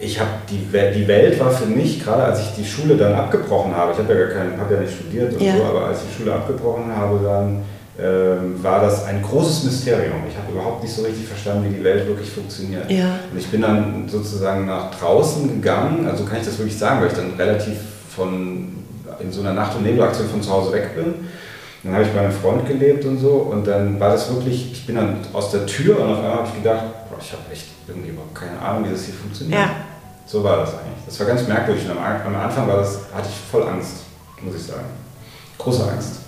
ich habe die, die Welt war für mich, gerade als ich die Schule dann abgebrochen habe, ich habe ja gar keinen, habe ja nicht studiert und Ja. so, aber als ich die Schule abgebrochen habe, dann ähm, war das ein großes Mysterium. Ich habe überhaupt nicht so richtig verstanden, wie die Welt wirklich funktioniert. Ja. Und ich bin dann sozusagen nach draußen gegangen, also kann ich das wirklich sagen, weil ich dann relativ von in so einer Nacht- und Nebelaktion von zu Hause weg bin. Dann habe ich bei einem Freund gelebt und so und dann war das wirklich, ich bin dann aus der Tür und auf einmal habe ich gedacht, boah, ich habe echt irgendwie überhaupt keine Ahnung, wie das hier funktioniert. Ja. So war das eigentlich. Das war ganz merkwürdig. Und am, am Anfang war das, hatte ich voll Angst, muss ich sagen. Große Angst.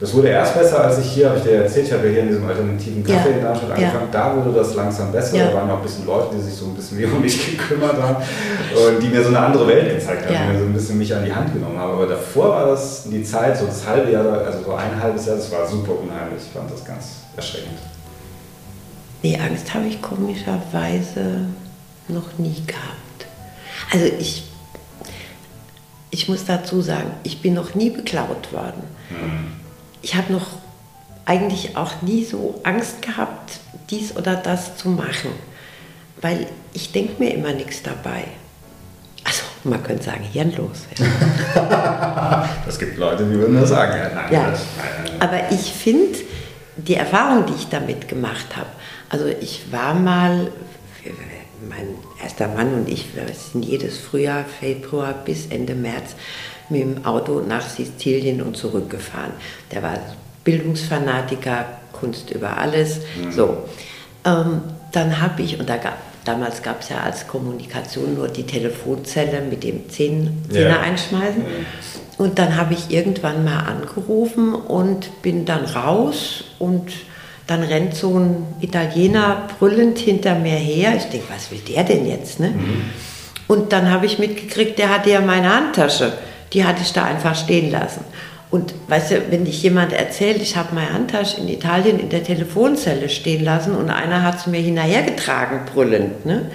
Das wurde erst besser, als ich hier, habe ich dir erzählt, ich habe ja hier in diesem alternativen Café Ja. in Darmstadt Ja. angefangen. Da wurde das langsam besser. Ja. Da waren auch ein bisschen Leute, die sich so ein bisschen wie um mich gekümmert haben und die mir so eine andere Welt gezeigt haben, Ja. die mir so ein bisschen mich an die Hand genommen haben. Aber davor war das die Zeit, so das halbe Jahr, also so ein halbes Jahr, das war super unheimlich. Ich fand das ganz erschreckend. Nee, Angst habe ich komischerweise noch nie gehabt. Also ich, ich muss dazu sagen, ich bin noch nie beklaut worden. Ich habe noch eigentlich auch nie so Angst gehabt, dies oder das zu machen, weil ich denke mir immer nichts dabei. Also man könnte sagen, hirnlos. Ja. Es gibt Leute, die würden das sagen. Ja, nein, Ja, das- nein, nein. aber ich finde die Erfahrung, die ich damit gemacht habe, also ich war mal, mein erster Mann und ich, wir sind jedes Frühjahr, Februar bis Ende März mit dem Auto nach Sizilien und zurückgefahren. Der war Bildungsfanatiker, Kunst über alles. So, ähm, dann habe ich, und da gab, damals gab es ja als Kommunikation nur die Telefonzelle mit dem Zehn, Zehner Ja. einschmeißen. Und dann habe ich irgendwann mal angerufen und bin dann raus und dann rennt so ein Italiener brüllend hinter mir her. Ich denke, was will der denn jetzt? Ne? Und dann habe ich mitgekriegt, der hatte ja meine Handtasche. Die hatte ich da einfach stehen lassen. Und weißt du, wenn dich jemand erzählt, ich habe meine Handtasche in Italien in der Telefonzelle stehen lassen und einer hat sie mir hinterhergetragen, brüllend. Ne?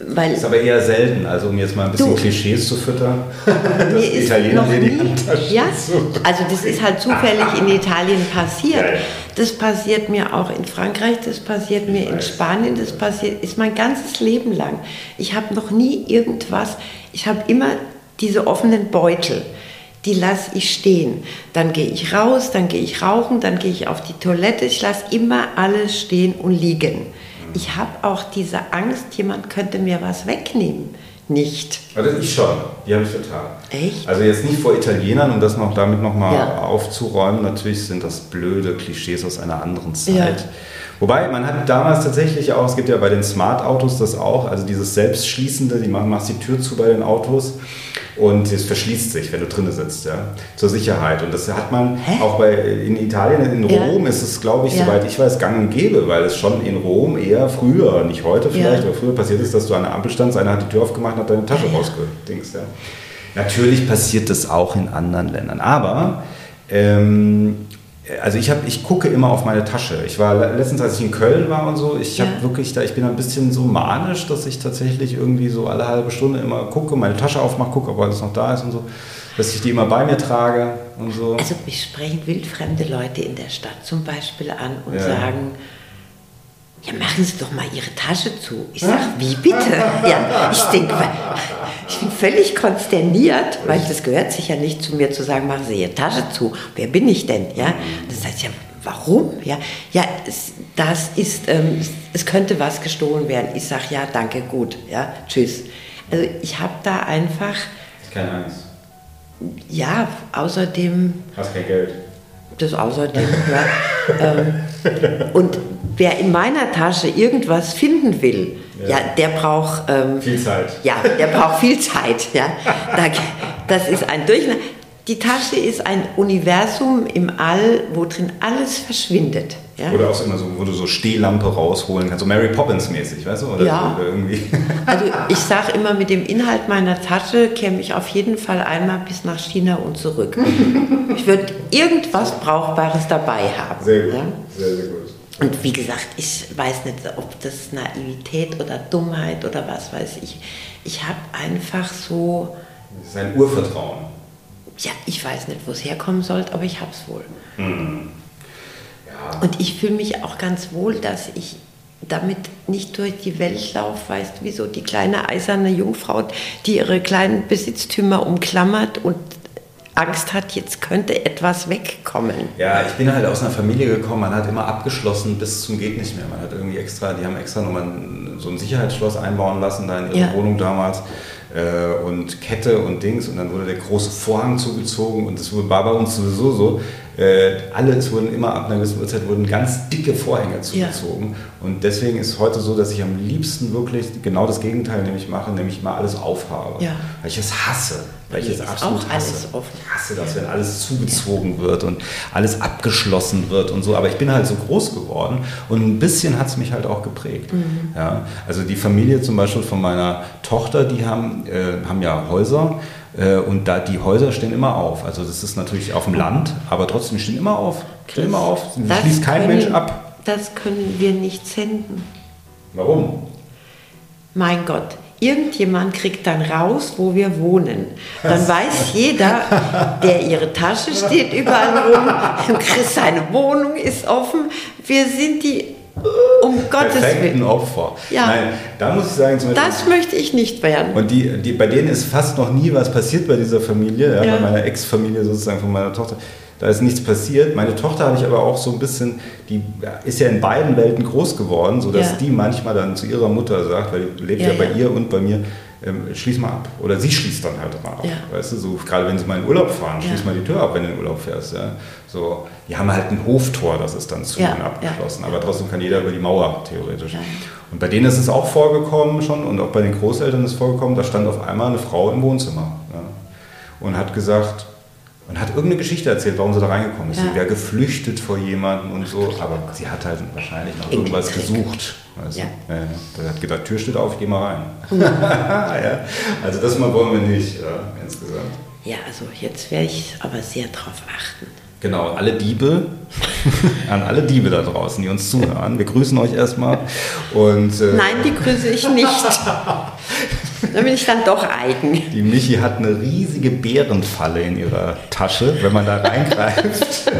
Weil, Das ist aber eher selten, also um jetzt mal ein bisschen Du. Klischees zu füttern. Dass Italiener dir die Handtasche ja, so- also das ist halt zufällig in Italien passiert. Ja, ja. Das passiert mir auch in Frankreich, das passiert mir in Spanien, das passiert ist mein ganzes Leben lang. Ich habe noch nie irgendwas, ich habe immer diese offenen Beutel. Die lasse ich stehen. Dann gehe ich raus, dann gehe ich rauchen, dann gehe ich auf die Toilette. Ich lasse immer alles stehen und liegen. Ich habe auch diese Angst, jemand könnte mir was wegnehmen. Nicht. Also ich schon, die habe ich total. Echt? Also jetzt nicht vor Italienern, um das noch damit nochmal Ja. aufzuräumen. Natürlich sind das blöde Klischees aus einer anderen Zeit. Ja. Wobei, man hat damals tatsächlich auch, es gibt ja bei den Smart-Autos das auch, also dieses Selbstschließende, die machen, machst die Tür zu bei den Autos und es verschließt sich, wenn du drinnen sitzt, ja, zur Sicherheit. Und das hat man Hä? auch bei, in Italien, in Ja. Rom ist es, glaube ich, Ja. soweit ich weiß, gang und gäbe, weil es schon in Rom eher früher, nicht heute vielleicht, Ja. aber früher passiert ist, dass du an der Ampel standst, einer hat die Tür aufgemacht und hat deine Tasche Ja, ja. rausgedingst. Ja. Natürlich passiert das auch in anderen Ländern, aber ähm, also ich, hab, ich gucke immer auf meine Tasche. Ich war letztens, als ich in Köln war und so, ich Ja. habe wirklich da, ich bin ein bisschen so manisch, dass ich tatsächlich irgendwie so alle halbe Stunde immer gucke, meine Tasche aufmache, gucke, ob alles noch da ist und so, dass ich die immer bei mir trage und so. Also mich sprechen wildfremde Leute in der Stadt zum Beispiel an und Ja. sagen, ja machen Sie doch mal Ihre Tasche zu. Ich sage, wie bitte? Ja, ich denke, ich bin völlig konsterniert, weil das gehört sich ja nicht zu mir zu sagen, machen Sie Ihre Tasche zu. Wer bin ich denn? Ja, das heißt ja, warum? Ja, ja es, das ist, ähm, es, es könnte was gestohlen werden. Ich sage, ja, danke, gut, ja, tschüss. Also ich habe da einfach, Keine Angst. ja, außerdem Hast kein Geld. das außerdem. ja. ähm, und wer in meiner Tasche irgendwas finden will, ja, der braucht ähm, Viel Zeit. Ja, der braucht viel Zeit. Ja, da, das ist ein Durcheinander. Die Tasche ist ein Universum im All, wo drin alles verschwindet. Ja? Oder auch immer so, wo du so Stehlampe rausholen kannst, so Mary Poppins mäßig, weißt du? Oder, Ja. oder irgendwie. Also ich sage immer, mit dem Inhalt meiner Tasche käme ich auf jeden Fall einmal bis nach China und zurück. Ich würde irgendwas Brauchbares dabei haben. Sehr gut. Ja? Sehr, sehr gut. Und wie gesagt, ich weiß nicht, ob das Naivität oder Dummheit oder was weiß ich. Ich habe einfach so, Das ist ein Urvertrauen. ja, ich weiß nicht, wo es herkommen sollte, aber ich habe es wohl. Ja. Und ich fühle mich auch ganz wohl, dass ich damit nicht durch die Welt laufe, weißt du, wie so die kleine eiserne Jungfrau, die ihre kleinen Besitztümer umklammert und Angst hat, jetzt könnte etwas wegkommen. Ja, ich bin halt aus einer Familie gekommen, man hat immer abgeschlossen bis zum geht nicht mehr. Man hat irgendwie extra, die haben extra nochmal so ein Sicherheitsschloss einbauen lassen da in ihrer Ja. Wohnung damals äh, und Kette und Dings und dann wurde der große Vorhang zugezogen und das war bei uns sowieso so. Äh, alle, es wurden immer ab einer gewissen Uhrzeit wurden ganz dicke Vorhänge zugezogen und deswegen ist heute so, dass ich am liebsten wirklich genau das Gegenteil nämlich mache, nämlich mal alles aufhabe. Ja. Weil ich es hasse. Weil ich es absolut auch alles hasse. offen. Ich hasse das, wenn alles zugezogen wird und alles abgeschlossen wird und so. Aber ich bin halt so groß geworden und ein bisschen hat es mich halt auch geprägt. Mhm. Ja, also die Familie zum Beispiel von meiner Tochter, die haben, äh, haben ja Häuser und da die Häuser stehen immer auf. Also das ist natürlich auf dem Land, aber trotzdem stehen immer auf. Stehen immer auf. Das Schließt kein können- Mensch ab. Das können wir nicht senden. Warum? Mein Gott, irgendjemand kriegt dann raus, wo wir wohnen. Dann weiß jeder, der ihre Tasche steht überall rum, Chris, seine Wohnung ist offen. Wir sind die, um Gottes Perfekten Willen. Opfer. Ja. Nein, da muss ich sagen, zum Beispiel, Das möchte ich nicht werden. Und die, die, bei denen ist fast noch nie was passiert bei dieser Familie, ja, Ja. bei meiner Ex-Familie sozusagen von meiner Tochter. Da ist nichts passiert. Meine Tochter habe ich aber auch so ein bisschen, die ist ja in beiden Welten groß geworden, sodass Ja. die manchmal dann zu ihrer Mutter sagt, weil die lebt ja, bei ihr und bei mir, ähm, schließ mal ab. Oder sie schließt dann halt mal ab. Ja. Weißt du, so gerade wenn sie mal in Urlaub fahren, schließ Ja. mal die Tür ab, wenn du in Urlaub fährst. Ja. So, die haben halt ein Hoftor, das ist dann zu und abgeschlossen. Aber trotzdem kann jeder über die Mauer theoretisch. Und bei denen ist es auch vorgekommen schon und auch bei den Großeltern ist es vorgekommen, da stand auf einmal eine Frau im Wohnzimmer und hat gesagt, und hat irgendeine Geschichte erzählt, warum sie da reingekommen ist. Ja. Sie wäre geflüchtet vor jemandem und so, aber sie hat halt wahrscheinlich noch irgendwas Enkeltrick. gesucht. Weißt Ja. Ja, ja. Da hat gedacht, Tür steht auf, geh mal rein. ja. Also das mal wollen wir nicht, ja, insgesamt. Ja, also jetzt werde ich aber sehr drauf achten. Genau, alle Diebe, an alle Diebe da draußen, die uns zuhören. Wir grüßen euch erstmal. Und äh, Nein, die grüße ich nicht. da bin ich dann doch eigen. die Michi hat eine riesige Bärenfalle in ihrer Tasche. Wenn man da reingreift,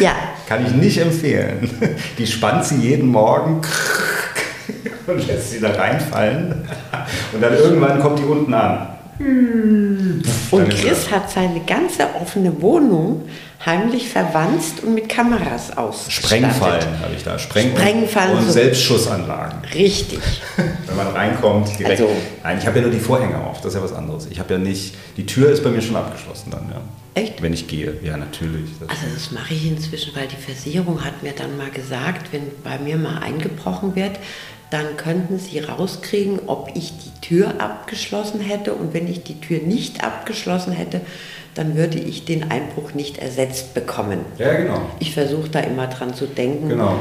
Ja, kann ich nicht empfehlen. Die spannt sie jeden Morgen und lässt sie da reinfallen. Und dann irgendwann kommt die unten an. und Dann ist Chris hat seine ganze offene Wohnung heimlich verwanzt und mit Kameras ausgestattet. Sprengfallen habe ich da. Spreng Sprengfallen, und so- Selbstschussanlagen. Richtig. Wenn man reinkommt, direkt. Also- Nein, ich habe ja nur die Vorhänge auf, das ist ja was anderes. Ich habe ja nicht, die Tür ist bei mir schon abgeschlossen dann, ja. Echt? Wenn ich gehe, ja, natürlich. Das Also das mache ich inzwischen, weil die Versicherung hat mir dann mal gesagt, wenn bei mir mal eingebrochen wird, dann könnten sie rauskriegen, ob ich die Tür abgeschlossen hätte und wenn ich die Tür nicht abgeschlossen hätte, dann würde ich den Einbruch nicht ersetzt bekommen. ja, genau. Ich versuche da immer dran zu denken. Genau.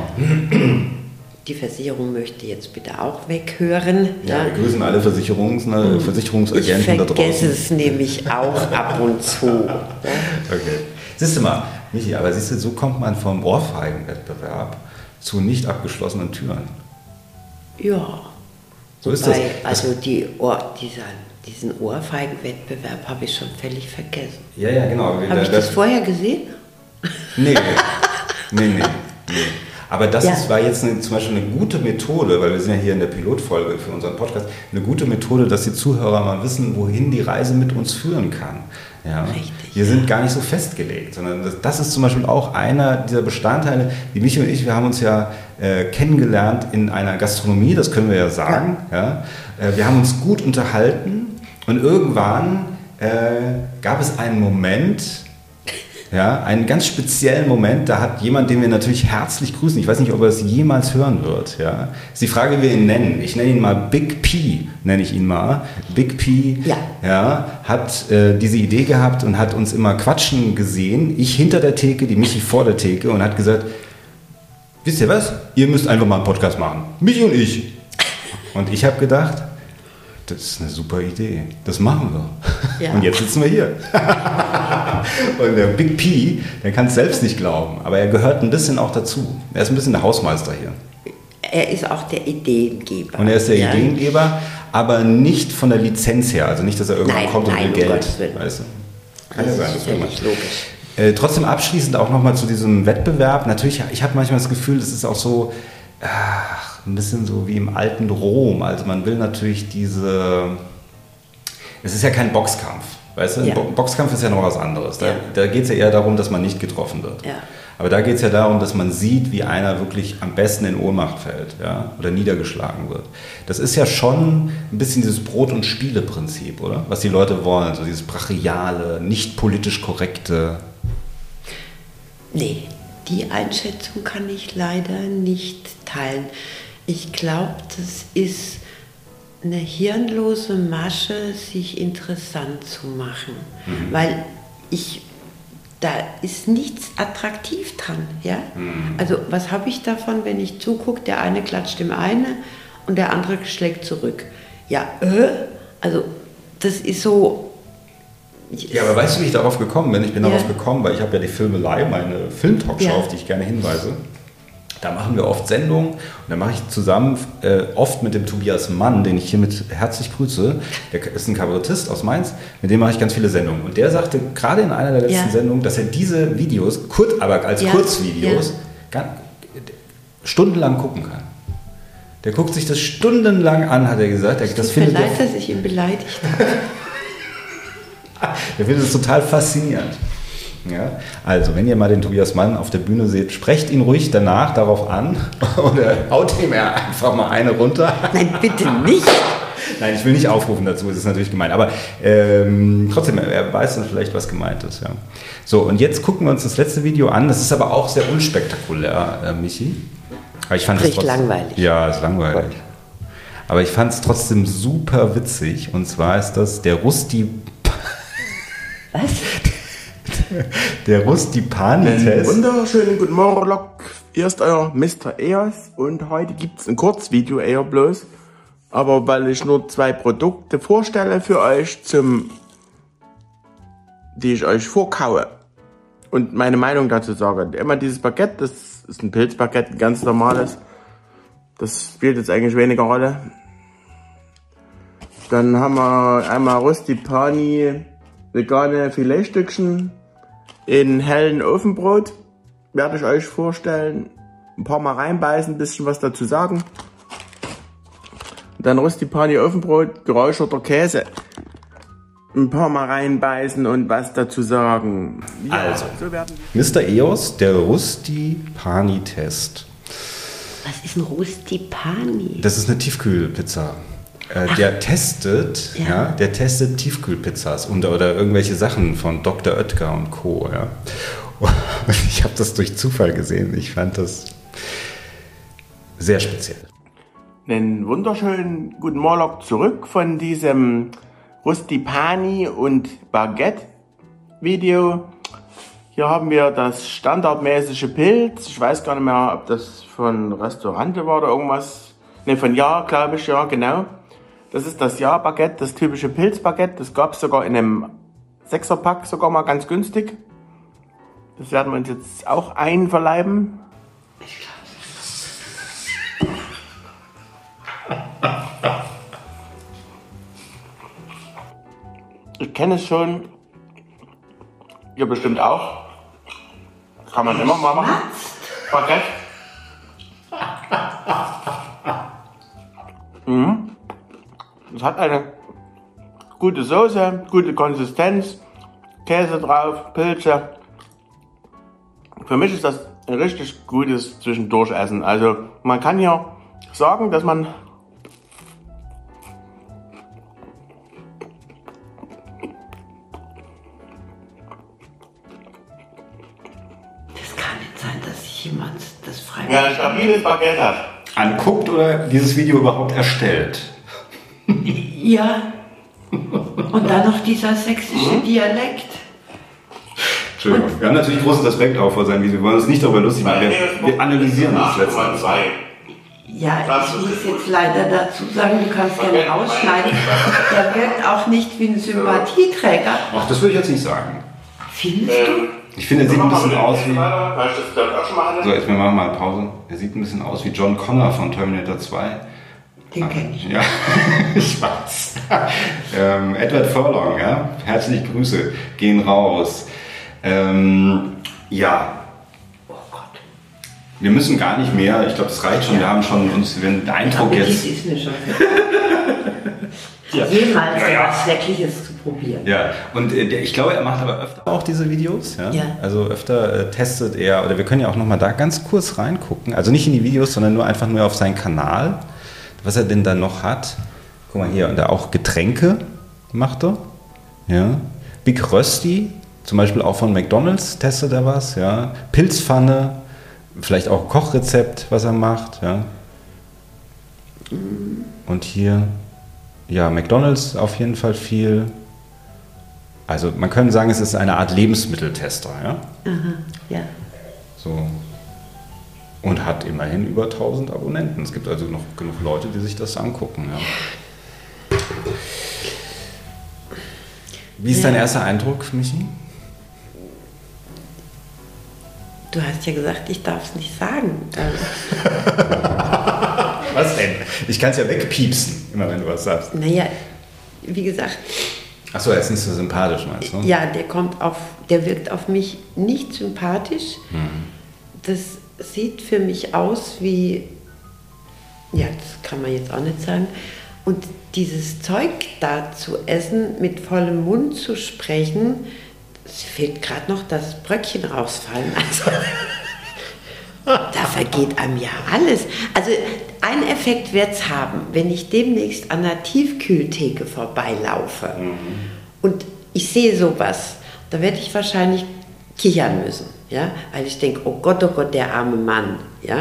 Die Versicherung möchte jetzt bitte auch weghören. Ja, wir grüßen alle Versicherungs, ne. Ich Versicherungsagenten da vergesse draußen. es nämlich auch ab und zu. Okay. Siehst du mal, Michi, aber siehst du, so kommt man vom Ohrfeigenwettbewerb zu nicht abgeschlossenen Türen. Ja. So ist das. Wobei, Also die Ohr, dieser, diesen Ohrfeigenwettbewerb habe ich schon völlig vergessen. Ja, ja, genau. Habe ich das vorher gesehen? Nee, nee, nee. nee. Aber das Ja. ist, war jetzt eine, zum Beispiel eine gute Methode, weil wir sind ja hier in der Pilotfolge für unseren Podcast, eine gute Methode, dass die Zuhörer mal wissen, wohin die Reise mit uns führen kann. Ja. Richtig, Wir sind gar nicht so festgelegt, sondern das, das ist zum Beispiel auch einer dieser Bestandteile, die Michi und ich, wir haben uns ja äh, kennengelernt in einer Gastronomie, das können wir ja sagen. Ja. Äh, wir haben uns gut unterhalten und irgendwann äh, gab es einen Moment, ja, einen ganz speziellen Moment, da hat jemand, den wir natürlich herzlich grüßen, ich weiß nicht, ob er es jemals hören wird, ja. Ist die Frage, wie wir ihn nennen. Ich nenne ihn mal Big P, nenne ich ihn mal. Big P, Ja. ja hat äh, diese Idee gehabt und hat uns immer quatschen gesehen. Ich hinter der Theke, die Michi vor der Theke und hat gesagt, wisst ihr was? Ihr müsst einfach mal einen Podcast machen. Michi und ich. Und ich habe gedacht, das ist eine super Idee. Das machen wir. Ja. Und jetzt sitzen wir hier. Und der Big P, der kann es selbst nicht glauben, aber er gehört ein bisschen auch dazu. Er ist ein bisschen der Hausmeister hier. Er ist auch der Ideengeber. Und er ist der Ja. Ideengeber, aber nicht von der Lizenz her. Also nicht, dass er irgendwann Nein, kommt und nein, will um Geld. Willen. Weißt du? Das ja ist sein, das will man. sicherlich logisch. Äh, trotzdem abschließend auch nochmal zu diesem Wettbewerb. Natürlich, ich habe manchmal das Gefühl, das ist auch so ach, ein bisschen so wie im alten Rom. Also man will natürlich diese. Es ist ja kein Boxkampf. Weißt du? Ja. Bo Boxkampf ist ja noch was anderes. Da, Ja. da geht es ja eher darum, dass man nicht getroffen wird. Ja. Aber da geht es ja darum, dass man sieht, wie einer wirklich am besten in Ohnmacht fällt ja? oder niedergeschlagen wird. Das ist ja schon ein bisschen dieses Brot- und Spiele-Prinzip, oder? Was die Leute wollen, so dieses brachiale, nicht politisch korrekte. Nee, die Einschätzung kann ich leider nicht teilen. Ich glaube, das ist eine hirnlose Masche, sich interessant zu machen. Weil ich, da ist nichts attraktiv dran. Ja? Also was habe ich davon, wenn ich zugucke, der eine klatscht dem eine und der andere schlägt zurück. Ja, äh, also das ist so... Ja, aber weißt du, wie ich darauf gekommen bin? Ich bin Ja. darauf gekommen, weil ich habe ja die Filmelei, meine Filmtalkshow, Ja. auf die ich gerne hinweise. Da machen wir oft Sendungen und da mache ich zusammen äh, oft mit dem Tobias Mann, den ich hiermit herzlich grüße. Der ist ein Kabarettist aus Mainz, mit dem mache ich ganz viele Sendungen. Und der sagte gerade in einer der letzten Ja. Sendungen, dass er diese Videos, kurz, aber als Ja. Kurzvideos, ganz, stundenlang gucken kann. Der guckt sich das stundenlang an, hat er gesagt. Er- Das findet er leid, dass ich ihn beleidigt habe. Der findet es total faszinierend. Ja? Also, wenn ihr mal den Tobias Mann auf der Bühne seht, sprecht ihn ruhig danach darauf an oder haut ihm einfach mal eine runter. Nein, bitte nicht. Nein, ich will nicht aufrufen dazu, das ist natürlich gemein. Aber ähm, trotzdem, er weiß dann vielleicht, was gemeint ist. Ja. So, und jetzt gucken wir uns das letzte Video an. Das ist aber auch sehr unspektakulär, äh, Michi. Aber ich fand es Sprich trotzdem- langweilig. Ja, ist langweilig. Aber ich fand es trotzdem super witzig. Und zwar ist das der Rusti Was? Der Rustipani-Test. Wunderschönen guten Morgen, Lok. Hier ist euer Mr. EOS und heute gibt's ein Kurzvideo eher bloß. Aber weil ich nur zwei Produkte vorstelle für euch zum, die ich euch vorkaue und meine Meinung dazu sage. Immer dieses Baguette, das ist ein Pilzbaguette, ein ganz normales. Das spielt jetzt eigentlich weniger Rolle. Dann haben wir einmal Rustipani vegane Filetstückchen in hellen Ofenbrot. Werde ich euch vorstellen. Ein paar Mal reinbeißen, ein bisschen was dazu sagen. Dann Rustipani Ofenbrot, geräucherter Käse. Ein paar Mal reinbeißen und was dazu sagen. Ja, Also. so Mr. EOS, der Rustipani-Test. Was ist ein Rustipani? Das ist eine Tiefkühlpizza. Äh, der testet, ja. Ja. der testet Tiefkühlpizzas und, oder irgendwelche Sachen von Dr. Oetker und Co. Ja. Und ich habe das durch Zufall gesehen. Ich fand das sehr speziell. einen wunderschönen guten Morgen zurück von diesem Rustipani und Baguette Video. Hier haben wir das standardmäßige Pilz. Ich weiß gar nicht mehr, ob das von Restaurante war oder irgendwas. Ne, von Ja, glaube ich, ja, genau. Das ist das Ja-Baguette, das typische Pilzbaguette. Das gab es sogar in einem Sechserpack, sogar mal ganz günstig. Das werden wir uns jetzt auch einverleiben. Ich kenne es schon. Ihr bestimmt auch. Kann man immer mal machen. Baguette. Mhm. Es hat eine gute Soße, gute Konsistenz, Käse drauf, Pilze. Für mich ist das ein richtig gutes Zwischendurchessen. Also man kann hier sagen, dass man Das kann nicht sein, dass sich jemand das freiwillig... ja, ein stabiles Baguette hat. Anguckt oder dieses Video überhaupt erstellt? Ja. Und dann noch dieser sächsische Dialekt. Entschuldigung. Wir haben natürlich großen Respekt auch vor seinem Video. Wir wollen uns nicht darüber lustig machen. Wir, wir analysieren das letztendlich. Ja, ich muss jetzt leider dazu sagen, du kannst gerne rausschneiden. Der wirkt auch nicht wie ein Sympathieträger. Ach, das würde ich jetzt nicht sagen. Findest du? Ich finde, er sieht ein bisschen aus wie. So, jetzt wir machen mal Pause. Er sieht ein bisschen aus wie John Connor von Terminator 2. Den kenn ich. Ja, ich weiß. ähm, Edward Furlong, ja. Herzliche Grüße. Gehen raus. Ähm, ja. Oh Gott. Wir müssen gar nicht mehr. Ich glaube, das reicht schon. Wir haben schon uns den Eindruck Appetit jetzt. ist mir schon. Jemals Ja, ja. was Schreckliches zu probieren. Ja, und äh, ich glaube, er macht aber öfter auch diese Videos. Ja? Ja. Also öfter äh, testet er, oder wir können ja auch nochmal da ganz kurz reingucken. Also nicht in die Videos, sondern nur einfach nur auf seinen Kanal, was er denn da noch hat. Guck mal hier, und da auch Getränke macht er. Ja. Big Rösti, zum Beispiel auch von McDonalds testet er was. Ja. Pilzpfanne, vielleicht auch Kochrezept, was er macht. Ja. Und hier, ja, McDonalds auf jeden Fall viel. Also man könnte sagen, es ist eine Art Lebensmitteltester, ja. Ja. So. Und hat immerhin über 1000 Abonnenten. Es gibt also noch genug Leute, die sich das angucken. Ja. Wie ist dein erster Eindruck, Michi? Du hast ja gesagt, ich darf es nicht sagen. Was denn? Ich kann es ja wegpiepsen, immer wenn du was sagst. naja, wie gesagt, Achso, er ist nicht so sympathisch, meinst du? ja, der kommt auf, der wirkt auf mich nicht sympathisch. Das sieht für mich aus wie, ja, das kann man jetzt auch nicht sagen. Und dieses Zeug da zu essen, mit vollem Mund zu sprechen, es fehlt gerade noch das Bröckchen rausfallen. Also, da vergeht einem ja alles. Also ein Effekt wird es haben, wenn ich demnächst an der Tiefkühltheke vorbeilaufe und ich sehe sowas, da werde ich wahrscheinlich kichern müssen, ja, weil ich denke, oh Gott, oh Gott, der arme Mann, ja,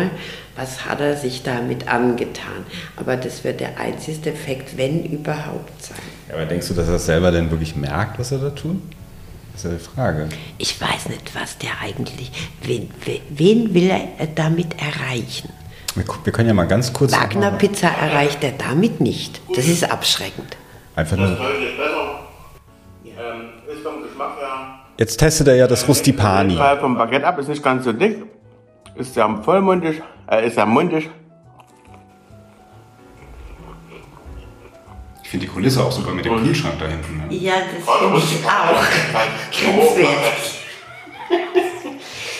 was hat er sich damit angetan? Aber das wird der einzige Effekt, wenn überhaupt sein. Ja, aber denkst du, dass er selber denn wirklich merkt, was er da tut? Das ist ja die Frage. Ich weiß nicht, was der eigentlich, wen, wen- will er damit erreichen? Wir, wir können ja mal ganz kurz. Wagner Pizza erreicht er damit nicht. Das ist abschreckend. Einfach nur. Deutlich Jetzt testet er ja das Rustipani. Teil vom Baguette ab, ist nicht ganz so dick. Ist sehr vollmundig, äh, ist sehr mundig. Ich finde die Kulisse auch super mit dem Kühlschrank da hinten. Ne? Ja, das finde ich auch grenzwertig.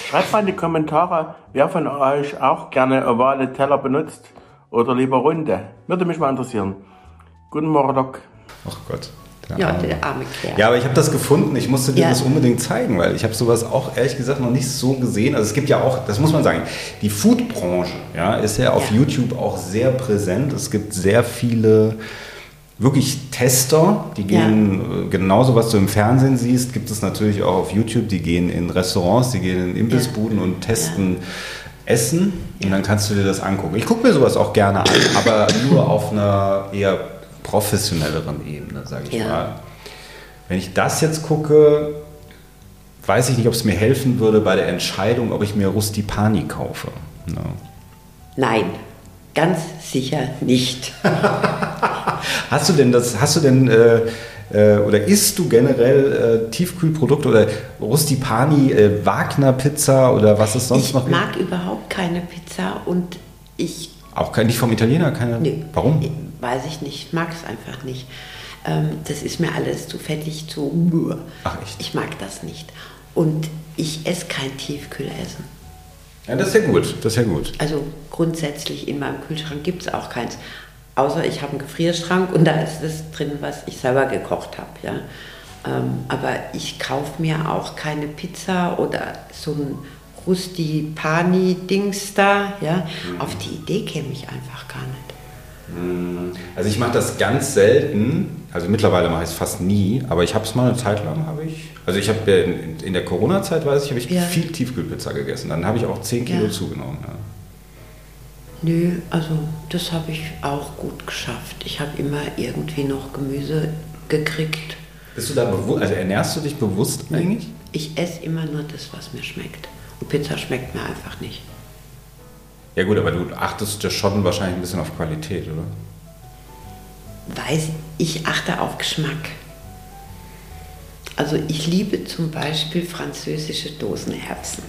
Schreibt mal in die Kommentare, wer von euch auch gerne ovale Teller benutzt oder lieber runde. Würde mich mal interessieren. Guten Morgen, Doc. Ach Gott. Der Ja, Arme. der arme Kerl. Ja, aber ich habe das gefunden. Ich musste dir Ja. das unbedingt zeigen, weil ich habe sowas auch ehrlich gesagt noch nicht so gesehen. Also es gibt ja auch, das muss man sagen, die Foodbranche ja, ist ja auf Ja. YouTube auch sehr präsent. Es gibt sehr viele wirklich Tester, die gehen äh, genauso, was du im Fernsehen siehst, gibt es natürlich auch auf YouTube. Die gehen in Restaurants, die gehen in Imbissbuden und testen Essen. Und dann kannst du dir das angucken. Ich gucke mir sowas auch gerne an, aber nur auf einer eher professionelleren Ebene, sage ich Ja. mal. Wenn ich das jetzt gucke, weiß ich nicht, ob es mir helfen würde bei der Entscheidung, ob ich mir Rustipani kaufe. No. Nein, ganz sicher nicht. Hast du denn das, hast du denn äh, äh, oder isst du generell äh, Tiefkühlprodukte oder Rustipani, äh, Wagner Pizza oder was es sonst Ich noch gibt? mag überhaupt keine Pizza und ich Auch kein, nicht vom Italiener, keine. Nee. Warum? Weiß ich nicht, mag es einfach nicht. Ähm, das ist mir alles zu fettig, zu. Ach, echt? Ich mag das nicht. Und ich esse kein Tiefkühlessen. Ja, das ist ja gut. Das ist ja gut. Also grundsätzlich in meinem Kühlschrank gibt es auch keins. Außer ich habe einen Gefrierschrank und da ist das drin, was ich selber gekocht habe. Ja. Ähm, aber ich kaufe mir auch keine Pizza oder so ein Rusti-Pani-Dings da. Ja. Auf die Idee käme ich einfach gar nicht. Also ich mache das ganz selten. Also mittlerweile mache ich es fast nie, aber ich habe es mal eine Zeit lang, habe ich. Also ich habe in, in der Corona-Zeit, weiß ich, habe ich Ja. viel Tiefkühlpizza gegessen. Dann habe ich auch 10 Kilo Ja. zugenommen. Ja. Nö, also das habe ich auch gut geschafft. Ich habe immer irgendwie noch Gemüse gekriegt. Bist du da bewusst, also ernährst du dich bewusst eigentlich? Ich esse immer nur das, was mir schmeckt. Und Pizza schmeckt mir einfach nicht. Ja gut, aber du achtest ja schon wahrscheinlich ein bisschen auf Qualität, oder? Weiß, ich achte auf Geschmack. Also ich liebe zum Beispiel französische Dosenerbsen.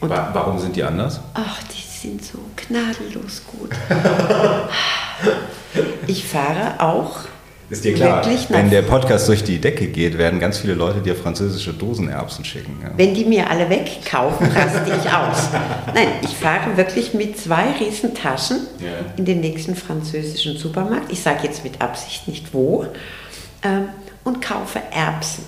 Und Wa- Warum sind die anders? ach, die sind so gnadenlos gut. Ich fahre auch Ist dir klar, wenn der Podcast durch die Decke geht, werden ganz viele Leute dir französische Dosenerbsen schicken. Ja. Wenn die mir alle wegkaufen, raste ich aus. Nein, ich fahre wirklich mit zwei riesen Taschen Ja. in den nächsten französischen Supermarkt. Ich sage jetzt mit Absicht nicht wo. Ähm, und kaufe Erbsen.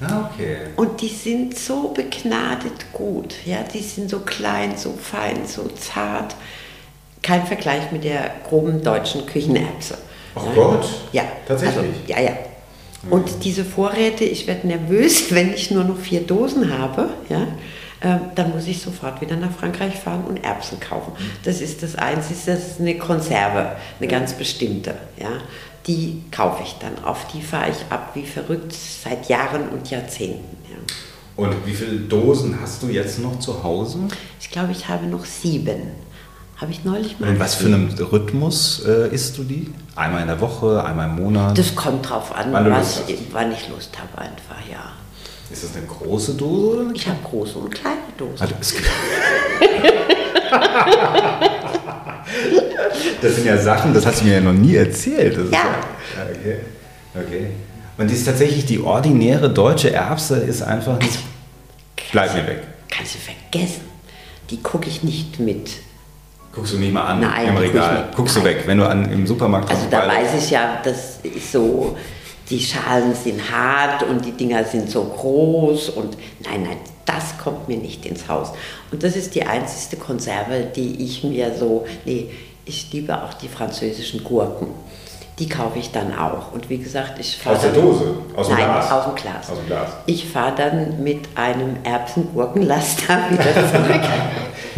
Ah, okay. Und die sind so begnadet gut. Ja, die sind so klein, so fein, so zart. Kein Vergleich mit der groben deutschen Küchenerbse. Ach Ja. Gott, Ja, tatsächlich? Also, ja, ja. Und diese Vorräte, ich werde nervös, wenn ich nur noch vier Dosen habe. Ja, ähm, dann muss ich sofort wieder nach Frankreich fahren und Erbsen kaufen. Das ist das Einzige, das ist eine Konserve, eine ganz bestimmte. Ja, die kaufe ich dann. Auf die fahre ich ab wie verrückt seit Jahren und Jahrzehnten. Ja. Und wie viele Dosen hast du jetzt noch zu Hause? Ich glaube, ich habe noch sieben. Habe ich neulich mal. In was für einem Rhythmus äh, isst du die? Einmal in der Woche, einmal im Monat? Das kommt drauf an, Wann was, wann ich Lust habe, einfach, ja. ist das eine große Dose? Oder Ich habe große und kleine Dosen. Also, das sind ja Sachen, das hast du mir ja noch nie erzählt. Das Ja. ja okay. okay. Und die ist tatsächlich die ordinäre deutsche Erbse ist einfach nicht. Bleib mir weg. Kannst du vergessen. Die gucke ich nicht mit. Guckst du nicht mal an Nein, im Regal. Guckst du weg, wenn du an, im Supermarkt Also da weiß ich ja, das ist so, die Schalen sind hart und die Dinger sind so groß und nein, nein, das kommt mir nicht ins Haus. Und das ist die einzige Konserve, die ich mir so, nee, ich liebe auch die französischen Gurken. Die kaufe ich dann auch. Und wie gesagt, ich fahre. Aus der dann- Dose? Aus dem Nein, Glas? aus dem Glas. Aus dem Glas. Ich fahre dann mit einem Erbsen-Gurkenlaster wieder zurück.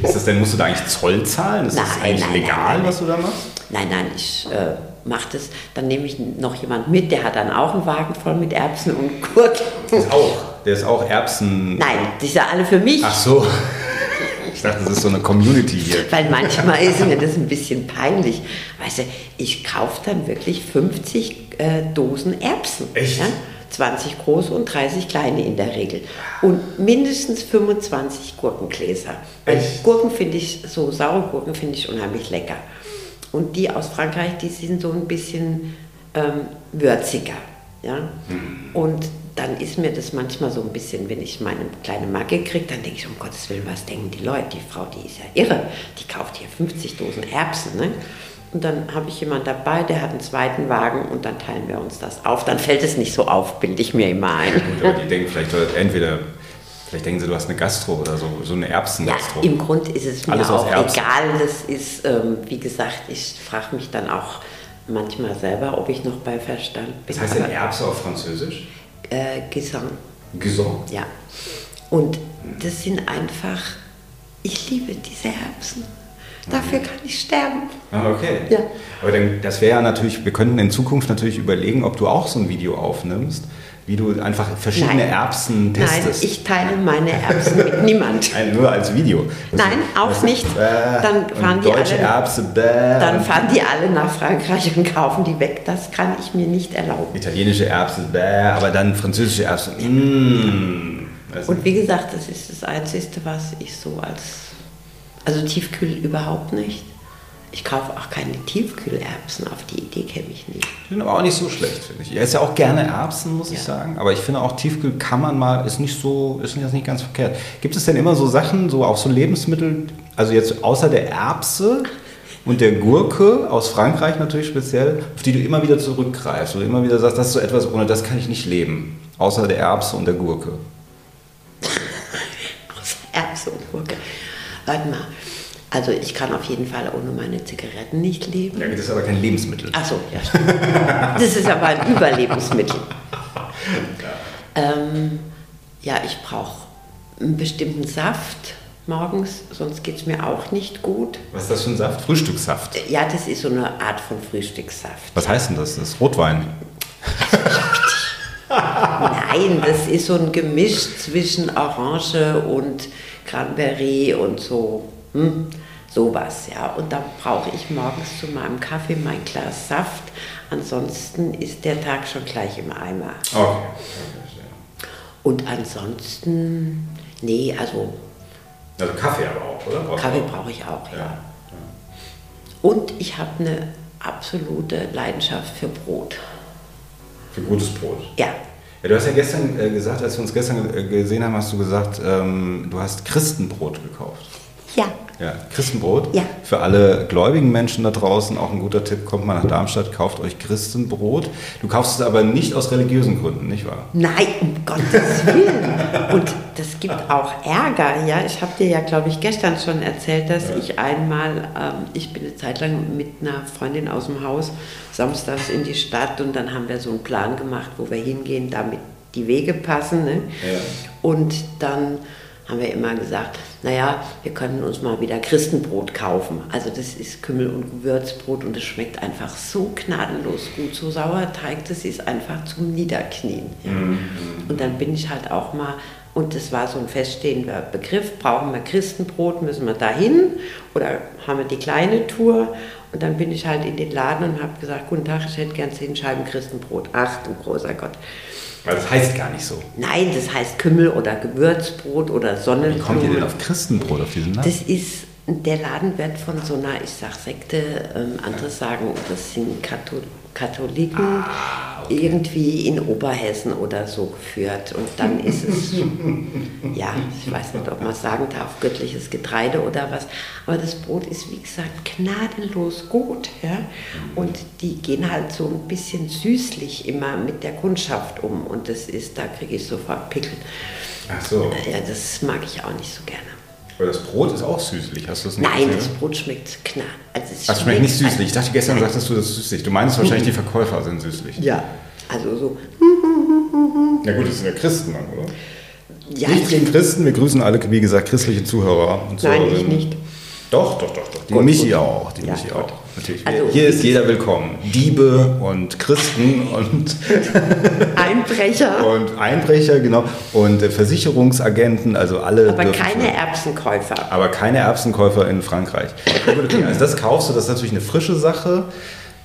Ist das denn, musst du da eigentlich Zoll zahlen? Ist das Nein, eigentlich nein, legal, nein, was du da machst? Nein, nein, ich äh, macht es, dann nehme ich noch jemand mit, der hat dann auch einen Wagen voll mit Erbsen und Gurken. Ist auch. Der ist auch Erbsen. Nein, die sind alle für mich. Ach so. Ich dachte, das ist so eine Community hier. Weil manchmal ist mir das ein bisschen peinlich. Weißt du, ich kaufe dann wirklich 50 äh, Dosen Erbsen. Echt? Ja? 20 große und 30 kleine in der Regel. Und mindestens 25 Gurkengläser. Weil Echt? Gurken finde ich, so saure Gurken finde ich unheimlich lecker. Und die aus Frankreich, die sind so ein bisschen ähm, würziger. Ja? Und dann ist mir das manchmal so ein bisschen, wenn ich meine kleine Macke kriege, dann denke ich, um Gottes Willen, was denken die Leute? Die Frau, die ist ja irre. Die kauft hier 50 Dosen Erbsen. Ne? Und dann habe ich jemanden dabei, der hat einen zweiten Wagen und dann teilen wir uns das auf. Dann fällt es nicht so auf, bilde ich mir immer ein. Gut, aber die denken vielleicht äh, entweder, vielleicht denken sie, du hast eine Gastro oder so, so eine Ja, Erbsengastro. im Grund ist es mir Alles auch egal. Das ist, ähm, wie gesagt, ich frage mich dann auch manchmal selber, ob ich noch bei Verstand bin. Was heißt denn Erbse auf Französisch? äh, Gesang, Gesang. ja. Und das sind einfach, ich liebe diese Erbsen. Dafür kann ich sterben. Ah, okay. Ja. Aber dann, das wäre ja natürlich, wir könnten in Zukunft natürlich überlegen, ob du auch so ein Video aufnimmst, wie du einfach verschiedene Nein. Erbsen Nein, testest. ich teile meine Erbsen mit niemand. Nein, nur als Video. Das Nein, auch ist- nicht. Bäh, Dann fahren die deutsche alle- Erbse, bäh, Dann fahren die alle nach Frankreich und kaufen die weg. Das kann ich mir nicht erlauben. italienische Erbse, bäh, aber dann französische Erbse. Mm. Also, Und wie gesagt, das ist das Einzige, was ich so als. Also Tiefkühl überhaupt nicht. Ich kaufe auch keine Tiefkühlerbsen, auf die Idee käme ich nie. die sind aber auch nicht so schlecht, finde ich. Ich esse ja auch gerne Erbsen, muss ich Ja. sagen. Aber ich finde auch Tiefkühl kann man mal, ist nicht so, ist jetzt nicht ganz verkehrt. Gibt es denn immer so Sachen, so auch so Lebensmittel, also jetzt außer der Erbse und der Gurke aus Frankreich natürlich speziell, auf die du immer wieder zurückgreifst, du immer wieder sagst, das ist so etwas, ohne das kann ich nicht leben. Außer der Erbse und der Gurke. Außer Erbse und Gurke. Warte mal. Also ich kann auf jeden Fall ohne meine Zigaretten nicht leben. Ja, das ist aber kein Lebensmittel. Achso, ja. stimmt. Das ist aber ein Überlebensmittel. Ähm, ja, ich brauche einen bestimmten Saft morgens, sonst geht es mir auch nicht gut. Was ist das für ein Saft? Frühstückssaft. Ja, das ist so eine Art von Frühstückssaft. Was heißt denn das? Das ist Rotwein. Nein, das ist so ein Gemisch zwischen Orange und Cranberry und so. Hm, sowas, ja. Und da brauche ich morgens zu meinem Kaffee mein Glas Saft. Ansonsten ist der Tag schon gleich im Eimer. Okay. Und ansonsten, nee, also Also Kaffee aber auch, oder? Brauchst Kaffee auch? brauche ich auch, ja. Ja. Und ich habe eine absolute Leidenschaft für Brot. Für gutes Brot. Ja, Ja, du hast ja gestern äh, gesagt, als wir uns gestern äh, gesehen haben, hast du gesagt, ähm, du hast Christenbrot gekauft. ja, Ja, Christenbrot. Ja. Für alle gläubigen Menschen da draußen auch ein guter Tipp, kommt mal nach Darmstadt, kauft euch Christenbrot. Du kaufst es aber nicht aus religiösen Gründen, nicht wahr? Nein, um Gottes Willen. Und das gibt auch Ärger. Ja, ich habe dir ja, glaube ich, gestern schon erzählt, dass ich einmal, ähm, ich bin eine Zeit lang mit einer Freundin aus dem Haus samstags in die Stadt und dann haben wir so einen Plan gemacht, wo wir hingehen, damit die Wege passen. Ne? Ja. Und dann haben wir immer gesagt, naja, wir können uns mal wieder Christenbrot kaufen. Also das ist Kümmel- und Gewürzbrot und es schmeckt einfach so gnadenlos gut. So Sauerteig, das ist einfach zum Niederknien. Ja. Und dann bin ich halt auch mal, und das war so ein feststehender Begriff, brauchen wir Christenbrot, müssen wir dahin oder haben wir die kleine Tour? Und dann bin ich halt in den Laden und habe gesagt, guten Tag, ich hätte gern zehn Scheiben Christenbrot. Ach du großer Gott. Weil das heißt gar nicht so. Nein, das heißt Kümmel oder Gewürzbrot oder Wie kommt ihr denn auf Christenbrot, auf diesen Namen? Das ist, der Laden wird von so einer, ich sag Sekte, ähm, andere sagen, das sind Kathol Katholiken, irgendwie in Oberhessen oder so geführt. Und dann ist es, ja, ich weiß nicht, ob man sagen darf, göttliches Getreide oder was. Aber das Brot ist, wie gesagt, gnadenlos gut. Ja? Und die gehen halt so ein bisschen süßlich immer mit der Kundschaft um. Und das ist, da kriege ich sofort Pickel. Ach so. Ja, das mag ich auch nicht so gerne. Aber das Brot ist auch süßlich, hast du das nicht Nein, gesehen? das Brot schmeckt knapp. Also es Das schmeckt nicht schmeckt- süßlich. Ich dachte, gestern Nein. sagtest du, das ist süßlich. Du meinst wahrscheinlich, die Verkäufer sind süßlich. Ja, also so. Na gut, das sind ja Christen dann, oder? Ja, Nicht gegen Christen, wir grüßen alle, wie gesagt, christliche Zuhörer und Nein, Zuhörerinnen. ich nicht. Doch, doch, doch, doch. Die Gut, Michi gut. auch. Die Ja, Michi gut. auch. Natürlich. Also, Hier ist jeder willkommen. Diebe und Christen und, Einbrecher, und Einbrecher, genau. Und äh, Versicherungsagenten, also alle. aber keine schon- Erbsenkäufer. aber keine Erbsenkäufer in Frankreich. Okay, also das kaufst du, das ist natürlich eine frische Sache.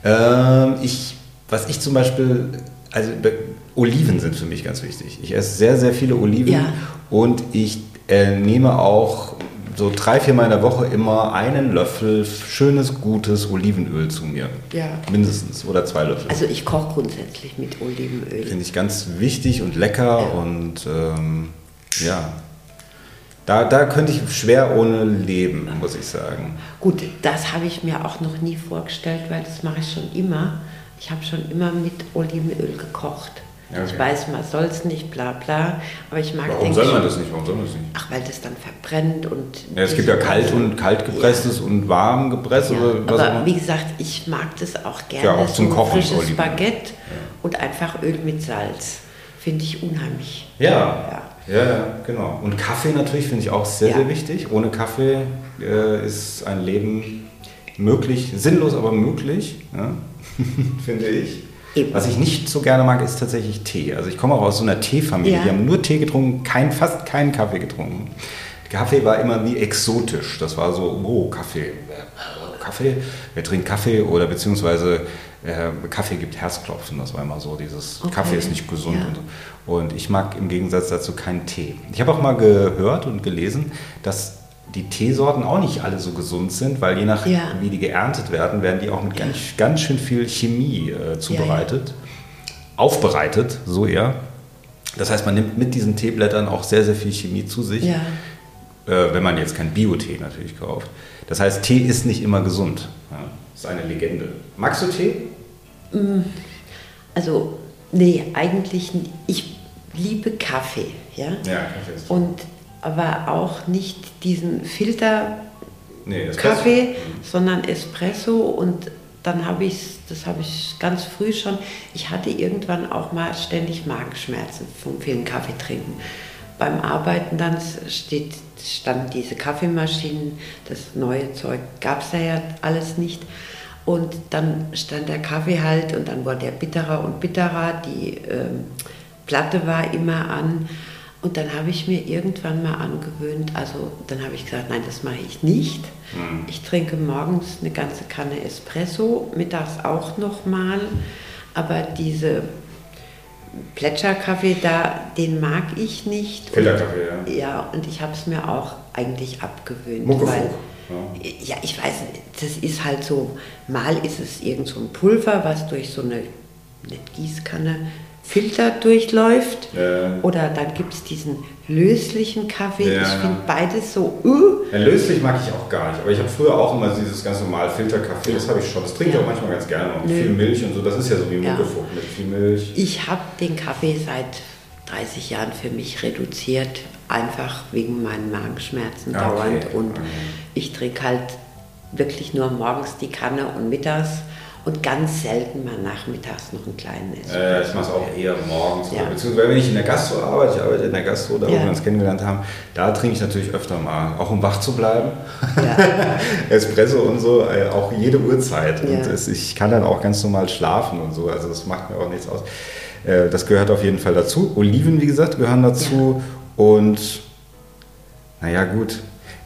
Ähm, ich, was ich zum Beispiel, also be- Oliven sind für mich ganz wichtig. Ich esse sehr, sehr viele Oliven Ja. und ich äh, nehme auch so drei, vier Mal in der Woche immer einen Löffel schönes, gutes Olivenöl zu mir. Ja. Mindestens oder zwei Löffel. Also ich koche grundsätzlich mit Olivenöl. Finde ich ganz wichtig und lecker und ähm, ja. Da, da könnte ich schwer ohne leben, muss ich sagen. Gut, das habe ich mir auch noch nie vorgestellt, weil das mache ich schon immer. Ich habe schon immer mit Olivenöl gekocht. Ja, okay. Ich weiß, man soll es nicht, bla bla, aber ich mag Warum soll man das nicht? Warum soll man das nicht? Ach, weil das dann verbrennt und... Ja, es gibt ja kalt und kalt gepresstes und warm gepresst Ja, aber wie gesagt, ich mag das auch gerne. Ja, auch zum so Kochen, Frisches. Baguette und einfach Öl mit Salz. Finde ich unheimlich. Ja. Ja. ja, ja, genau. Und Kaffee natürlich finde ich auch sehr, Ja. sehr wichtig. Ohne Kaffee äh, ist ein Leben möglich, sinnlos, aber möglich, ja? finde ich. Eben. Was ich nicht so gerne mag, ist tatsächlich Tee. Also ich komme auch aus so einer Teefamilie. Ja. Die haben nur Tee getrunken, kein, fast keinen Kaffee getrunken. Kaffee war immer wie exotisch. Das war so, oh, Kaffee. Äh, Kaffee, wer trinkt Kaffee oder beziehungsweise äh, Kaffee gibt Herzklopfen. Das war immer so, dieses Okay. Kaffee ist nicht gesund. Ja. Und, so. und ich mag im Gegensatz dazu keinen Tee. Ich habe auch mal gehört und gelesen, dass die Teesorten auch nicht alle so gesund sind, weil je nach Ja. wie die geerntet werden, werden die auch mit ganz, ganz schön viel Chemie äh, zubereitet, aufbereitet, so eher. Das heißt, man nimmt mit diesen Teeblättern auch sehr, sehr viel Chemie zu sich, Ja. äh, wenn man jetzt kein Bio-Tee natürlich kauft. Das heißt, Tee ist nicht immer gesund. Ja, das ist eine Legende. Magst du Tee? Also, nee, eigentlich, n- ich liebe Kaffee, ja. Ja, Kaffee ist. Und aber auch nicht diesen Filter Nee. Kaffee, sondern Espresso und dann habe ich das habe ich ganz früh schon, ich hatte irgendwann auch mal ständig Magenschmerzen vom vielen Kaffee trinken. Beim Arbeiten dann steht, stand diese Kaffeemaschinen, das neue Zeug gab es ja alles nicht. Und dann stand der Kaffee halt und dann wurde er bitterer und bitterer, die ähm, Platte war immer an. Und dann habe ich mir irgendwann mal angewöhnt, also dann habe ich gesagt, nein, das mache ich nicht. Ich trinke morgens eine ganze Kanne Espresso, mittags auch nochmal. Aber diese Plätscherkaffee da, den mag ich nicht. Filterkaffee, ja. Ja, und ich habe es mir auch eigentlich abgewöhnt. Muckefuck, weil, ja, ich weiß das ist halt so, mal ist es irgend so ein Pulver, was durch so eine, eine Gießkanne Filter durchläuft. Ja. Oder dann gibt es diesen löslichen Kaffee. Ja. Ich finde beides so, uh, Ja, löslich mag ich auch gar nicht, aber ich habe früher auch immer dieses ganz normal Filterkaffee, das habe ich schon. Das trinke ich auch manchmal ganz gerne. Und Nö. viel Milch und so, das ist ja so wie Ja. Muckefuck mit viel Milch. Ich habe den Kaffee seit 30 Jahren für mich reduziert, einfach wegen meinen Magenschmerzen Ah, okay. dauernd. Und Okay. ich trinke halt wirklich nur morgens die Kanne und mittags und ganz selten mal nachmittags noch einen kleinen Espresso. Äh, ich mache es auch eher morgens. Ja. Beziehungsweise wenn ich in der Gastro arbeite, ich arbeite in der Gastro, da wo Ja. wir uns kennengelernt haben, da trinke ich natürlich öfter mal, auch um wach zu bleiben. Ja. Espresso und so, äh, auch jede Uhrzeit. Und es, ich kann dann auch ganz normal schlafen und so, also das macht mir auch nichts aus. Äh, das gehört auf jeden Fall dazu. Oliven, wie gesagt, gehören dazu. Und naja, gut,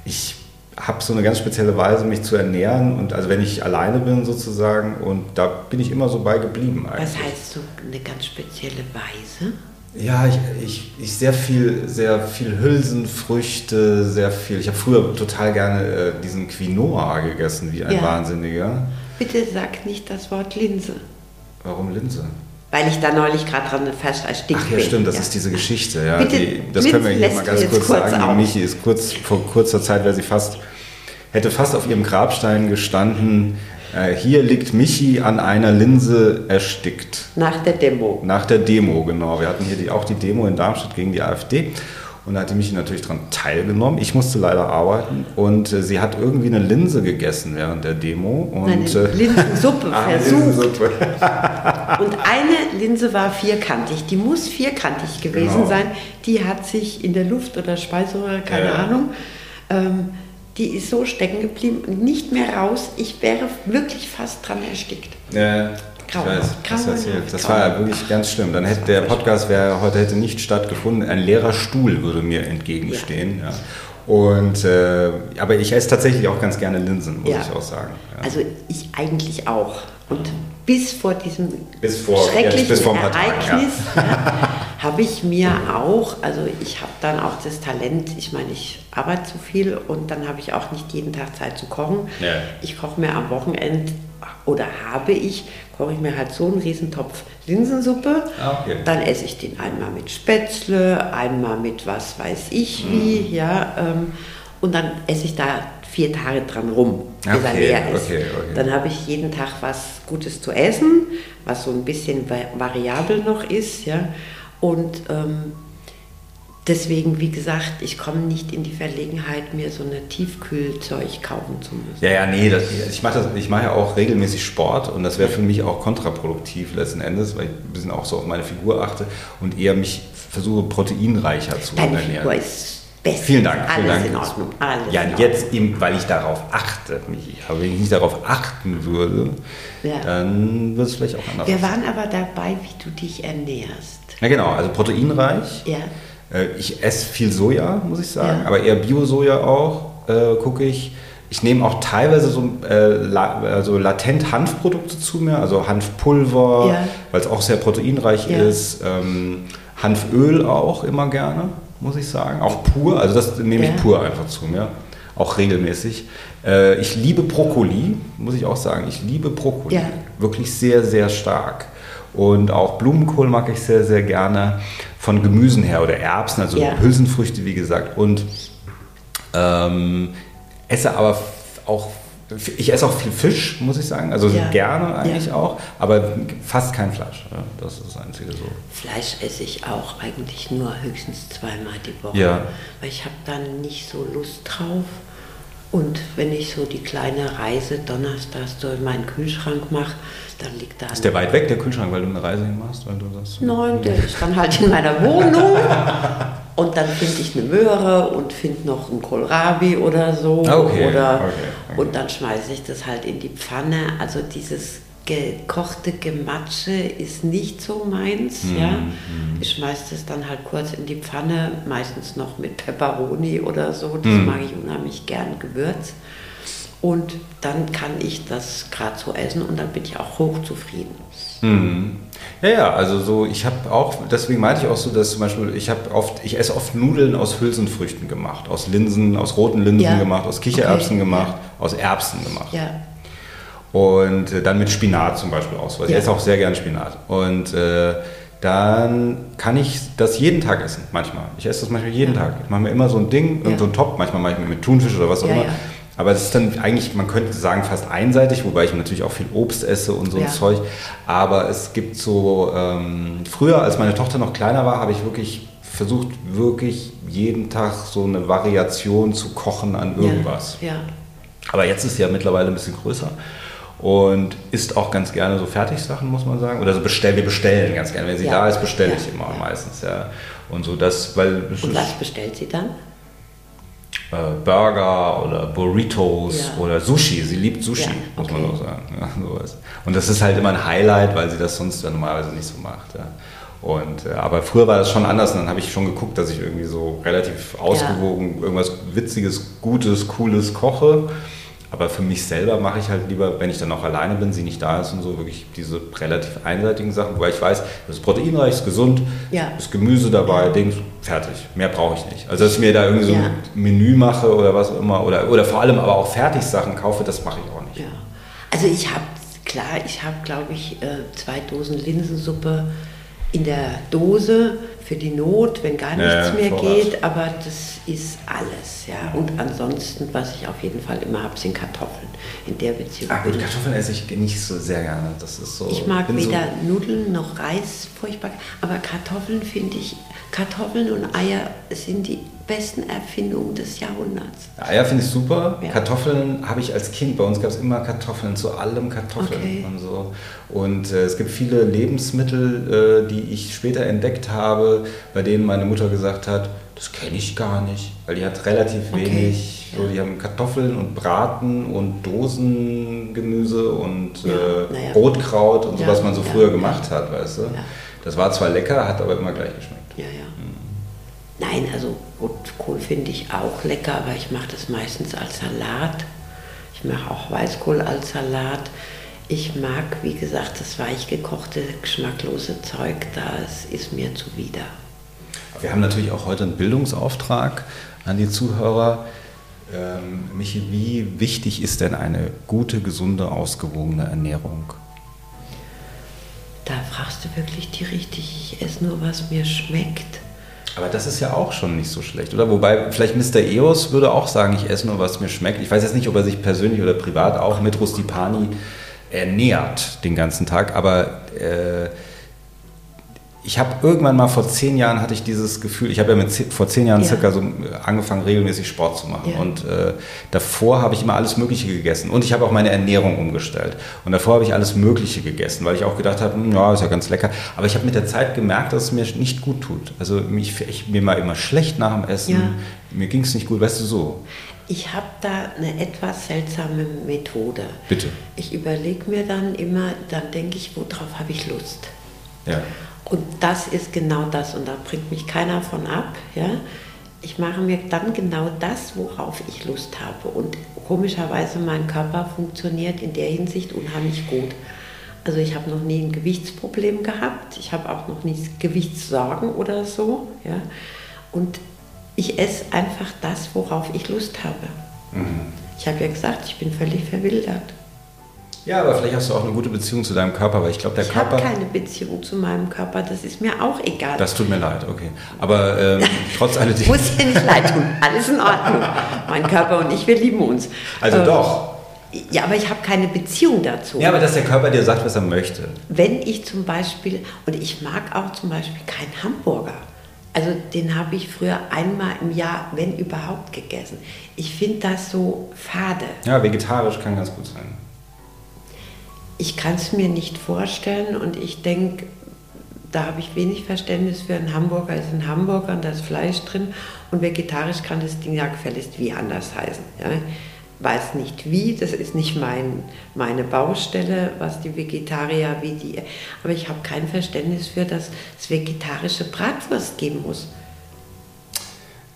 ich habe so eine ganz spezielle Weise, mich zu ernähren. Und also wenn ich alleine bin sozusagen, und da bin ich immer so bei geblieben eigentlich. Was heißt so eine ganz spezielle Weise? Ja, ich, ich, ich sehr viel, sehr viel Hülsenfrüchte, sehr viel. Ich habe früher total gerne äh, diesen Quinoa gegessen, wie ein Ja. Wahnsinniger. Bitte sag nicht das Wort Linse. Warum Linse? Weil ich da neulich gerade dran fast erstickt Ach ja, bin. stimmt, das Ja. ist diese Geschichte. Ja, Bitte, die, das können wir hier mal ganz kurz, kurz sagen. auf. Michi ist kurz, vor kurzer Zeit, wäre sie fast, hätte fast auf ihrem Grabstein gestanden. Äh, hier liegt Michi an einer Linse erstickt. Nach der Demo. Nach der Demo, genau. Wir hatten hier die, auch die Demo in Darmstadt gegen die AfD. Und da hat die Michi natürlich daran teilgenommen. Ich musste leider arbeiten. Und äh, sie hat irgendwie eine Linse gegessen während der Demo. Und, Eine äh, Linsensuppe ah, versucht. Linsensuppe. Und eine Linse war vierkantig. Die muss vierkantig gewesen Genau. sein. Die hat sich in der Luft oder Speiseröhre, keine Ja. Ahnung, ähm, die ist so stecken geblieben und nicht mehr raus. Ich wäre wirklich fast dran erstickt. Ja, ich Grauenhaft, weiß, was grauenhaft, erzählt. Das war ja wirklich ganz schlimm. Dann hätte der Podcast wäre heute hätte nicht stattgefunden. Ein leerer Stuhl würde mir entgegenstehen. Ja. Und äh, aber ich esse tatsächlich auch ganz gerne Linsen, muss Ja. ich auch sagen. Ja. Also ich eigentlich auch. Und bis vor diesem Bis vor- schrecklichen bis vor Ereignis habe ich mir auch, also ich habe dann auch das Talent, ich meine, ich arbeite zu viel und dann habe ich auch nicht jeden Tag Zeit zu kochen. Ich koche mir am Wochenende oder habe ich, koche ich mir halt so einen Riesentopf Linsensuppe. Ah, okay. Dann esse ich den einmal mit Spätzle, einmal mit was weiß ich wie, Mhm. ja. Ähm, und dann esse ich da vier Tage dran rum, bis er Okay, leer ist. okay, okay. Dann habe ich jeden Tag was Gutes zu essen, was so ein bisschen va- variabel noch ist, ja. Und ähm, deswegen, wie gesagt, ich komme nicht in die Verlegenheit, mir so eine Tiefkühlzeug kaufen zu müssen. Ja, ja, nee, das, ich mache ich mache ja auch regelmäßig Sport und das wäre für mich auch kontraproduktiv letzten Endes, weil ich ein bisschen auch so auf meine Figur achte und eher mich versuche proteinreicher zu Deine ernähren. Figur ist best. Vielen Dank, Alles vielen Dank. in Ordnung. Alles ja, in jetzt eben, weil ich darauf achte, Michi. Aber wenn ich nicht darauf achten würde, Ja. dann würde es vielleicht auch anders Wir waren aber dabei, wie du dich ernährst. Ja, genau, also proteinreich. Ja. Äh, Ich esse viel Soja, muss ich sagen, Ja. aber eher Bio-Soja auch, äh, gucke ich. Ich nehme auch teilweise so äh, la, also latent Hanfprodukte zu mir, also Hanfpulver, Ja. weil es auch sehr proteinreich Ja. ist. Ähm, Hanföl auch immer gerne, muss ich sagen. Auch pur, also das nehme ich pur einfach zu mir, auch regelmäßig. Äh, ich liebe Brokkoli, muss ich auch sagen. Ich liebe Brokkoli, wirklich sehr, sehr stark. Und auch Blumenkohl mag ich sehr, sehr gerne. Von Gemüsen her oder Erbsen, also Ja. Hülsenfrüchte, wie gesagt. Und ähm, esse aber auch, ich esse auch viel Fisch, muss ich sagen. Also Ja. gerne eigentlich Ja. auch, aber fast kein Fleisch. Ja, das ist das Einzige so. Fleisch esse ich auch eigentlich nur höchstens zweimal die Woche. Ja. Weil ich habe dann nicht so Lust drauf. Und wenn ich so die kleine Reise donnerstags so in meinen Kühlschrank mache, dann liegt da... Ist der weit weg, der Kühlschrank, weil du eine Reise hinmachst? Weil du sagst, Nein, der ist dann halt in meiner Wohnung. Und dann finde ich eine Möhre und finde noch einen Kohlrabi oder so. Ah, okay, Oder, okay, okay. Und dann schmeiße ich das halt in die Pfanne. Also dieses gekochte Gematsche ist nicht so meins. Mhm, Ja. Ich schmeiße das dann halt kurz in die Pfanne, meistens noch mit Peperoni oder so. Das Mhm. mag ich unheimlich gern, Gewürz. Und dann kann ich das gerade so essen und dann bin ich auch hochzufrieden. Mhm. Ja, ja, also so, ich habe auch, deswegen meinte ich auch so, dass zum Beispiel, ich habe oft, ich esse oft Nudeln aus Hülsenfrüchten gemacht, aus Linsen, aus roten Linsen Ja. gemacht, aus Kichererbsen Okay, gemacht, aus Erbsen gemacht. Ja. Und äh, dann mit Spinat zum Beispiel aus, weil Ja. ich esse auch sehr gern Spinat. Und äh, dann kann ich das jeden Tag essen, manchmal. Ich esse das manchmal jeden Tag. Ich mache mir immer so ein Ding, Ja. so ein Top, manchmal mache ich mir mit Thunfisch oder was auch Ja, immer. Aber das ist dann eigentlich, man könnte sagen, fast einseitig, wobei ich natürlich auch viel Obst esse und so ein Ja. Zeug. Aber es gibt so, ähm, früher, als meine Tochter noch kleiner war, habe ich wirklich versucht, wirklich jeden Tag so eine Variation zu kochen an irgendwas. Ja. ja. Aber jetzt ist sie ja mittlerweile ein bisschen größer und isst auch ganz gerne so Fertigsachen, muss man sagen. Oder so bestell, wir bestellen ganz gerne. Wenn sie Ja. da ist, bestelle ich immer meistens, ja. Und so das, weil es Und was bestellt sie dann? Äh, Burger oder Burritos Ja. oder Sushi. Sie liebt Sushi, Ja, muss okay. man auch sagen. Ja, sowas. Und das ist halt immer ein Highlight, weil sie das sonst ja normalerweise nicht so macht. Und, äh, aber früher war das schon anders und dann habe ich schon geguckt, dass ich irgendwie so relativ ausgewogen irgendwas Witziges, Gutes, Cooles koche. Aber für mich selber mache ich halt lieber, wenn ich dann auch alleine bin, sie nicht da ist und so, wirklich diese relativ einseitigen Sachen, weil ich weiß, das ist proteinreich, ist gesund, Ja. ist Gemüse dabei, Dings, fertig. Mehr brauche ich nicht. Also, dass ich mir da irgendwie so Ja. ein Menü mache oder was auch immer, oder, oder vor allem aber auch Fertigsachen kaufe, das mache ich auch nicht. Ja. Also ich habe, klar, ich habe, glaube ich, äh, zwei Dosen Linsensuppe in der Dose für die Not, wenn gar Ja, nichts mehr Vorrat. geht, aber das ist alles, ja. Und ansonsten, was ich auf jeden Fall immer habe, sind Kartoffeln. In der Beziehung Ah, gut, ich Kartoffeln esse ich nicht so sehr gerne. Das ist so. Ich mag bin so- weder Nudeln noch Reis furchtbar, aber Kartoffeln finde ich, Kartoffeln und Eier sind die besten Erfindungen des Jahrhunderts. Eier finde ich super. Ja. Kartoffeln habe ich als Kind. Bei uns gab es immer Kartoffeln, zu allem Kartoffeln Okay. und so. Und äh, es gibt viele Lebensmittel, äh, die ich später entdeckt habe, bei denen meine Mutter gesagt hat, das kenne ich gar nicht, weil die hat relativ Okay, wenig, so, die haben Kartoffeln und Braten und Dosengemüse und Ja, äh, ja. Rotkraut und so, was man so früher gemacht hat, weißt du. Das war zwar lecker, hat aber immer gleich geschmeckt. Ja, ja. Nein, also Rotkohl finde ich auch lecker, aber ich mache das meistens als Salat. Ich mache auch Weißkohl als Salat. Ich mag, wie gesagt, das weich gekochte, geschmacklose Zeug, das ist mir zuwider. Wir haben natürlich auch heute einen Bildungsauftrag an die Zuhörer. Ähm, Michi, wie wichtig ist denn eine gute, gesunde, ausgewogene Ernährung? Da fragst du wirklich die richtig. Ich esse nur, was mir schmeckt. Aber das ist ja auch schon nicht so schlecht, oder? Wobei, vielleicht Mr. Eos würde auch sagen, ich esse nur, was mir schmeckt. Ich weiß jetzt nicht, ob er sich persönlich oder privat auch mit Rustipani ernährt den ganzen Tag, aber äh, ich habe irgendwann mal vor zehn Jahren hatte ich dieses Gefühl, ich habe ja mit vor zehn Jahren Ja. circa so angefangen, regelmäßig Sport zu machen. Ja. Und äh, davor habe ich immer alles Mögliche gegessen. Und ich habe auch meine Ernährung umgestellt. Und davor habe ich alles Mögliche gegessen, weil ich auch gedacht habe, hm, ja, ist ja ganz lecker. Aber ich habe mit der Zeit gemerkt, dass es mir nicht gut tut. Also mich, ich, mir war immer schlecht nach dem Essen. Ja. Mir ging es nicht gut, weißt du so. Ich habe da eine etwas seltsame Methode. Bitte. Ich überlege mir dann immer, dann denke ich, worauf habe ich Lust? Ja. Und das ist genau das und da bringt mich keiner von ab. Ja? Ich mache mir dann genau das, worauf ich Lust habe. Und komischerweise, mein Körper funktioniert in der Hinsicht unheimlich gut. Also ich habe noch nie ein Gewichtsproblem gehabt, ich habe auch noch nie Gewichtssorgen oder so. Ja? Und ich esse einfach das, worauf ich Lust habe. Ich habe ja gesagt, ich bin völlig verwildert. Ja, aber vielleicht hast du auch eine gute Beziehung zu deinem Körper, weil ich glaube, der Ich habe Körper. keine Beziehung zu meinem Körper, das ist mir auch egal. Das tut mir leid, okay. Aber ähm, trotz alledem. Muss dir nicht leid tun, alles in Ordnung. Mein Körper und ich, wir lieben uns. Also Ähm, doch. Ja, aber ich habe keine Beziehung dazu. Ja, aber dass der Körper dir sagt, was er möchte. Wenn ich zum Beispiel, und ich mag auch zum Beispiel keinen Hamburger. Also den habe ich früher einmal im Jahr, wenn überhaupt, gegessen. Ich finde das so fade. Ja, vegetarisch kann ganz gut sein. Ich kann es mir nicht vorstellen und ich denke, da habe ich wenig Verständnis für. Ein Hamburger ist ein Hamburger und da ist Fleisch drin und vegetarisch kann das Ding ja gefälligst wie anders heißen. Ja. Weiß nicht wie, das ist nicht mein, meine Baustelle, was die Vegetarier wie die. Aber ich habe kein Verständnis für, dass es vegetarische Bratwurst geben muss,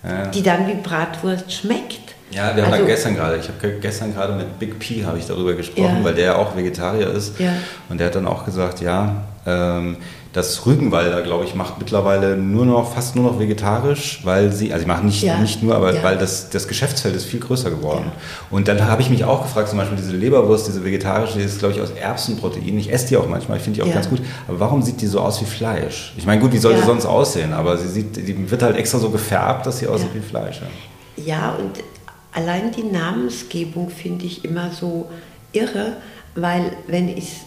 Ja. die dann wie Bratwurst schmeckt. Ja, wir haben Also- da gestern gerade, ich habe gestern gerade mit Big P habe ich darüber gesprochen, Ja. weil der ja auch Vegetarier ist. Ja. Und der hat dann auch gesagt, ja, ähm, das Rügenwalder, glaube ich, macht mittlerweile nur noch, fast nur noch vegetarisch, weil sie, also sie machen nicht, Ja. nicht nur, aber Ja. weil das, das Geschäftsfeld ist viel größer geworden. Und dann habe ich mich auch gefragt, zum Beispiel diese Leberwurst, diese vegetarische, die ist, glaube ich, aus Erbsenprotein. Ich esse die auch manchmal, ich finde die auch ganz gut. Aber warum sieht die so aus wie Fleisch? Ich meine, gut, wie soll sie Ja. sonst aussehen? Aber sie sieht, die wird halt extra so gefärbt, dass sie aussieht wie Fleisch. Ja, und allein die Namensgebung finde ich immer so irre, weil wenn ich,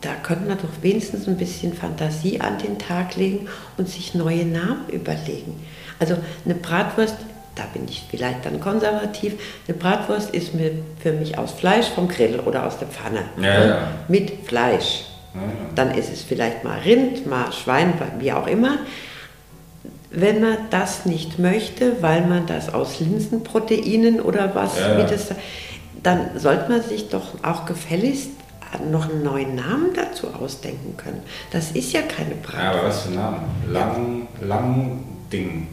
da könnte man doch wenigstens ein bisschen Fantasie an den Tag legen und sich neue Namen überlegen. Also eine Bratwurst, da bin ich vielleicht dann konservativ, eine Bratwurst ist mir für mich aus Fleisch vom Grill oder aus der Pfanne. Ja, ja. Mit Fleisch. Dann ist es vielleicht mal Rind, mal Schwein, wie auch immer. Wenn man das nicht möchte, weil man das aus Linsenproteinen oder was, Ja, ja. das, dann sollte man sich doch auch gefälligst noch einen neuen Namen dazu ausdenken können. Das ist ja keine Ja, aber Bratwurst. was für ein Name? Lang, lang Ding.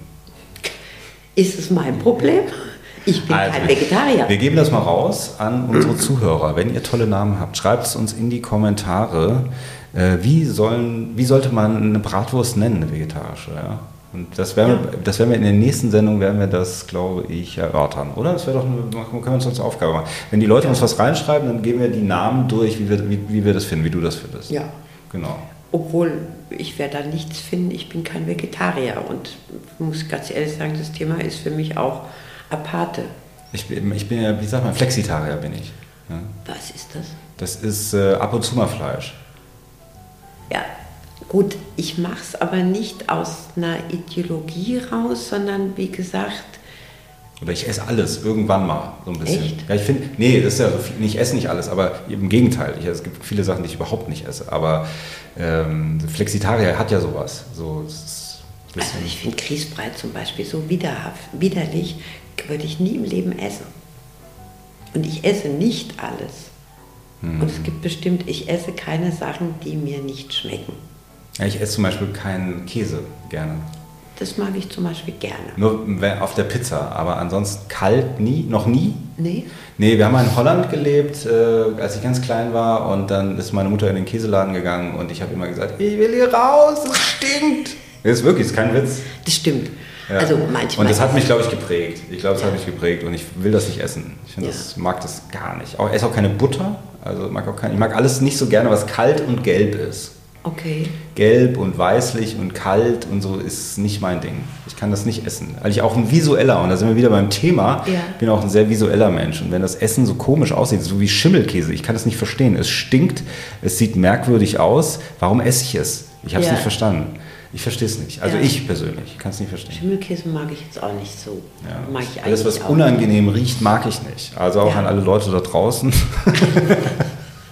Ist es mein Problem? Ich bin Also, kein Vegetarier. Wir geben das mal raus an unsere Zuhörer. Wenn ihr tolle Namen habt, schreibt es uns in die Kommentare. Äh, wie, sollen, wie sollte man eine Bratwurst nennen, eine vegetarische? Ja? Und das werden, wir, das werden wir in der nächsten Sendung, werden wir das, glaube ich, erörtern. Oder? Das wäre doch eine, können wir uns als Aufgabe machen. Wenn die Leute uns was reinschreiben, dann geben wir die Namen durch, wie wir, wie, wie wir das finden, wie du das findest. Ja. Genau. Obwohl ich werde da nichts finden, ich bin kein Vegetarier und muss ganz ehrlich sagen, das Thema ist für mich auch aparte. Ich, bin- ich bin ja, wie sagt man, Flexitarier bin ich. Ja? Was ist das? Das ist äh, ab und zu mal Fleisch. Ja, gut, ich mache es aber nicht aus einer Ideologie raus, sondern wie gesagt, Oder ich esse alles irgendwann mal so ein bisschen. Echt? Ja, ich finde, nee, das ist ja so viel, ich esse nicht alles, aber im Gegenteil. Ich, es gibt viele Sachen, die ich überhaupt nicht esse. Aber ähm, Flexitarier hat ja sowas. So, Also ich finde Grießbrei zum Beispiel so widerhaft, widerlich, würde ich nie im Leben essen. Und ich esse nicht alles. Hm. Und es gibt bestimmt, ich esse keine Sachen, die mir nicht schmecken. Ja, ich esse zum Beispiel keinen Käse gerne. Das mag ich zum Beispiel gerne. Nur auf der Pizza, aber ansonsten kalt nie, noch nie. Nee? Nee, wir haben mal in Holland gelebt, äh, als ich ganz klein war und dann ist meine Mutter in den Käseladen gegangen und ich habe immer gesagt, ich will hier raus, es stinkt. Das ist wirklich, ist kein Witz. Das stimmt. Ja. Also manchmal. und das hat mich, glaube ich, geprägt. Ich glaube, es hat Ja. mich geprägt und ich will das nicht essen. Ich finde, Ja. das mag das gar nicht. Auch, ich esse auch keine Butter. Also mag auch kein, ich mag alles nicht so gerne, was kalt und gelb ist. Okay. Gelb und weißlich und kalt und so ist nicht mein Ding. Ich kann das nicht essen. Weil ich auch ein visueller, und da sind wir wieder beim Thema, Ja. bin auch ein sehr visueller Mensch. Und wenn das Essen so komisch aussieht, so wie Schimmelkäse, ich kann das nicht verstehen. Es stinkt, es sieht merkwürdig aus. Warum esse ich es? Ich habe es Ja. nicht verstanden. Ich verstehe es nicht. Also Ja. ich persönlich kann es nicht verstehen. Schimmelkäse mag ich jetzt auch nicht so. Ja. Mag ich Alles, was unangenehm riecht, mag ich nicht. Also auch an alle Leute da draußen.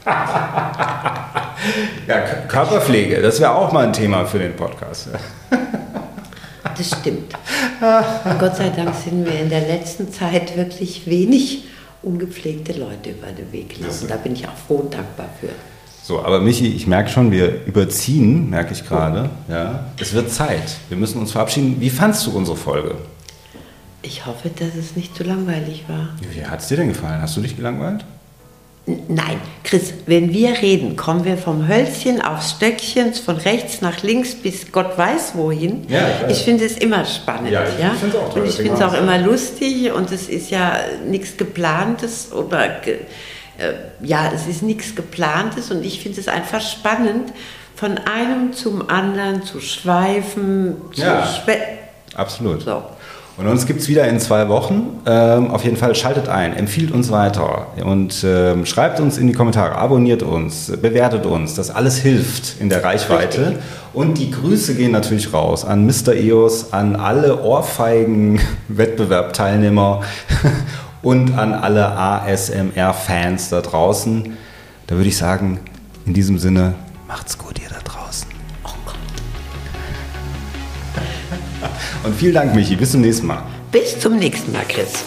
ja, Körperpflege, das wäre auch mal ein Thema für den Podcast. Das stimmt. Gott sei Dank sind mir in der letzten Zeit wirklich wenig ungepflegte Leute über den Weg gelaufen. Da bin ich auch froh und dankbar für. So, aber Michi, ich merke schon, wir überziehen, merke ich gerade. Ja, es wird Zeit. Wir müssen uns verabschieden. Wie fandst du unsere Folge? Ich hoffe, dass es nicht zu langweilig war. Wie hat es dir denn gefallen? Hast du dich gelangweilt? Nein, Chris, wenn wir reden, kommen wir vom Hölzchen aufs Stöckchen, von rechts nach links bis Gott weiß wohin. Ja, ich ich finde es immer spannend. Ja, Ja, ich find's auch toll, Und ich finde es auch immer lustig und es ist ja nichts Geplantes oder ge, äh, ja, es ist nichts Geplantes und ich finde es einfach spannend, von einem zum anderen zu schweifen, zu Ja. schwe Absolut. So. Und uns gibt es wieder in zwei Wochen. Ähm, auf jeden Fall schaltet ein, empfiehlt uns weiter und ähm, schreibt uns in die Kommentare, abonniert uns, bewertet uns. Das alles hilft in der Reichweite. Richtig. Und die Grüße gehen natürlich raus an Mr. EOS, an alle ohrfeigen Wettbewerbteilnehmer und an alle ASMR-Fans da draußen. Da würde ich sagen, in diesem Sinne, macht's gut, Und vielen Dank, Michi. Bis zum nächsten Mal. Bis zum nächsten Mal, Chris.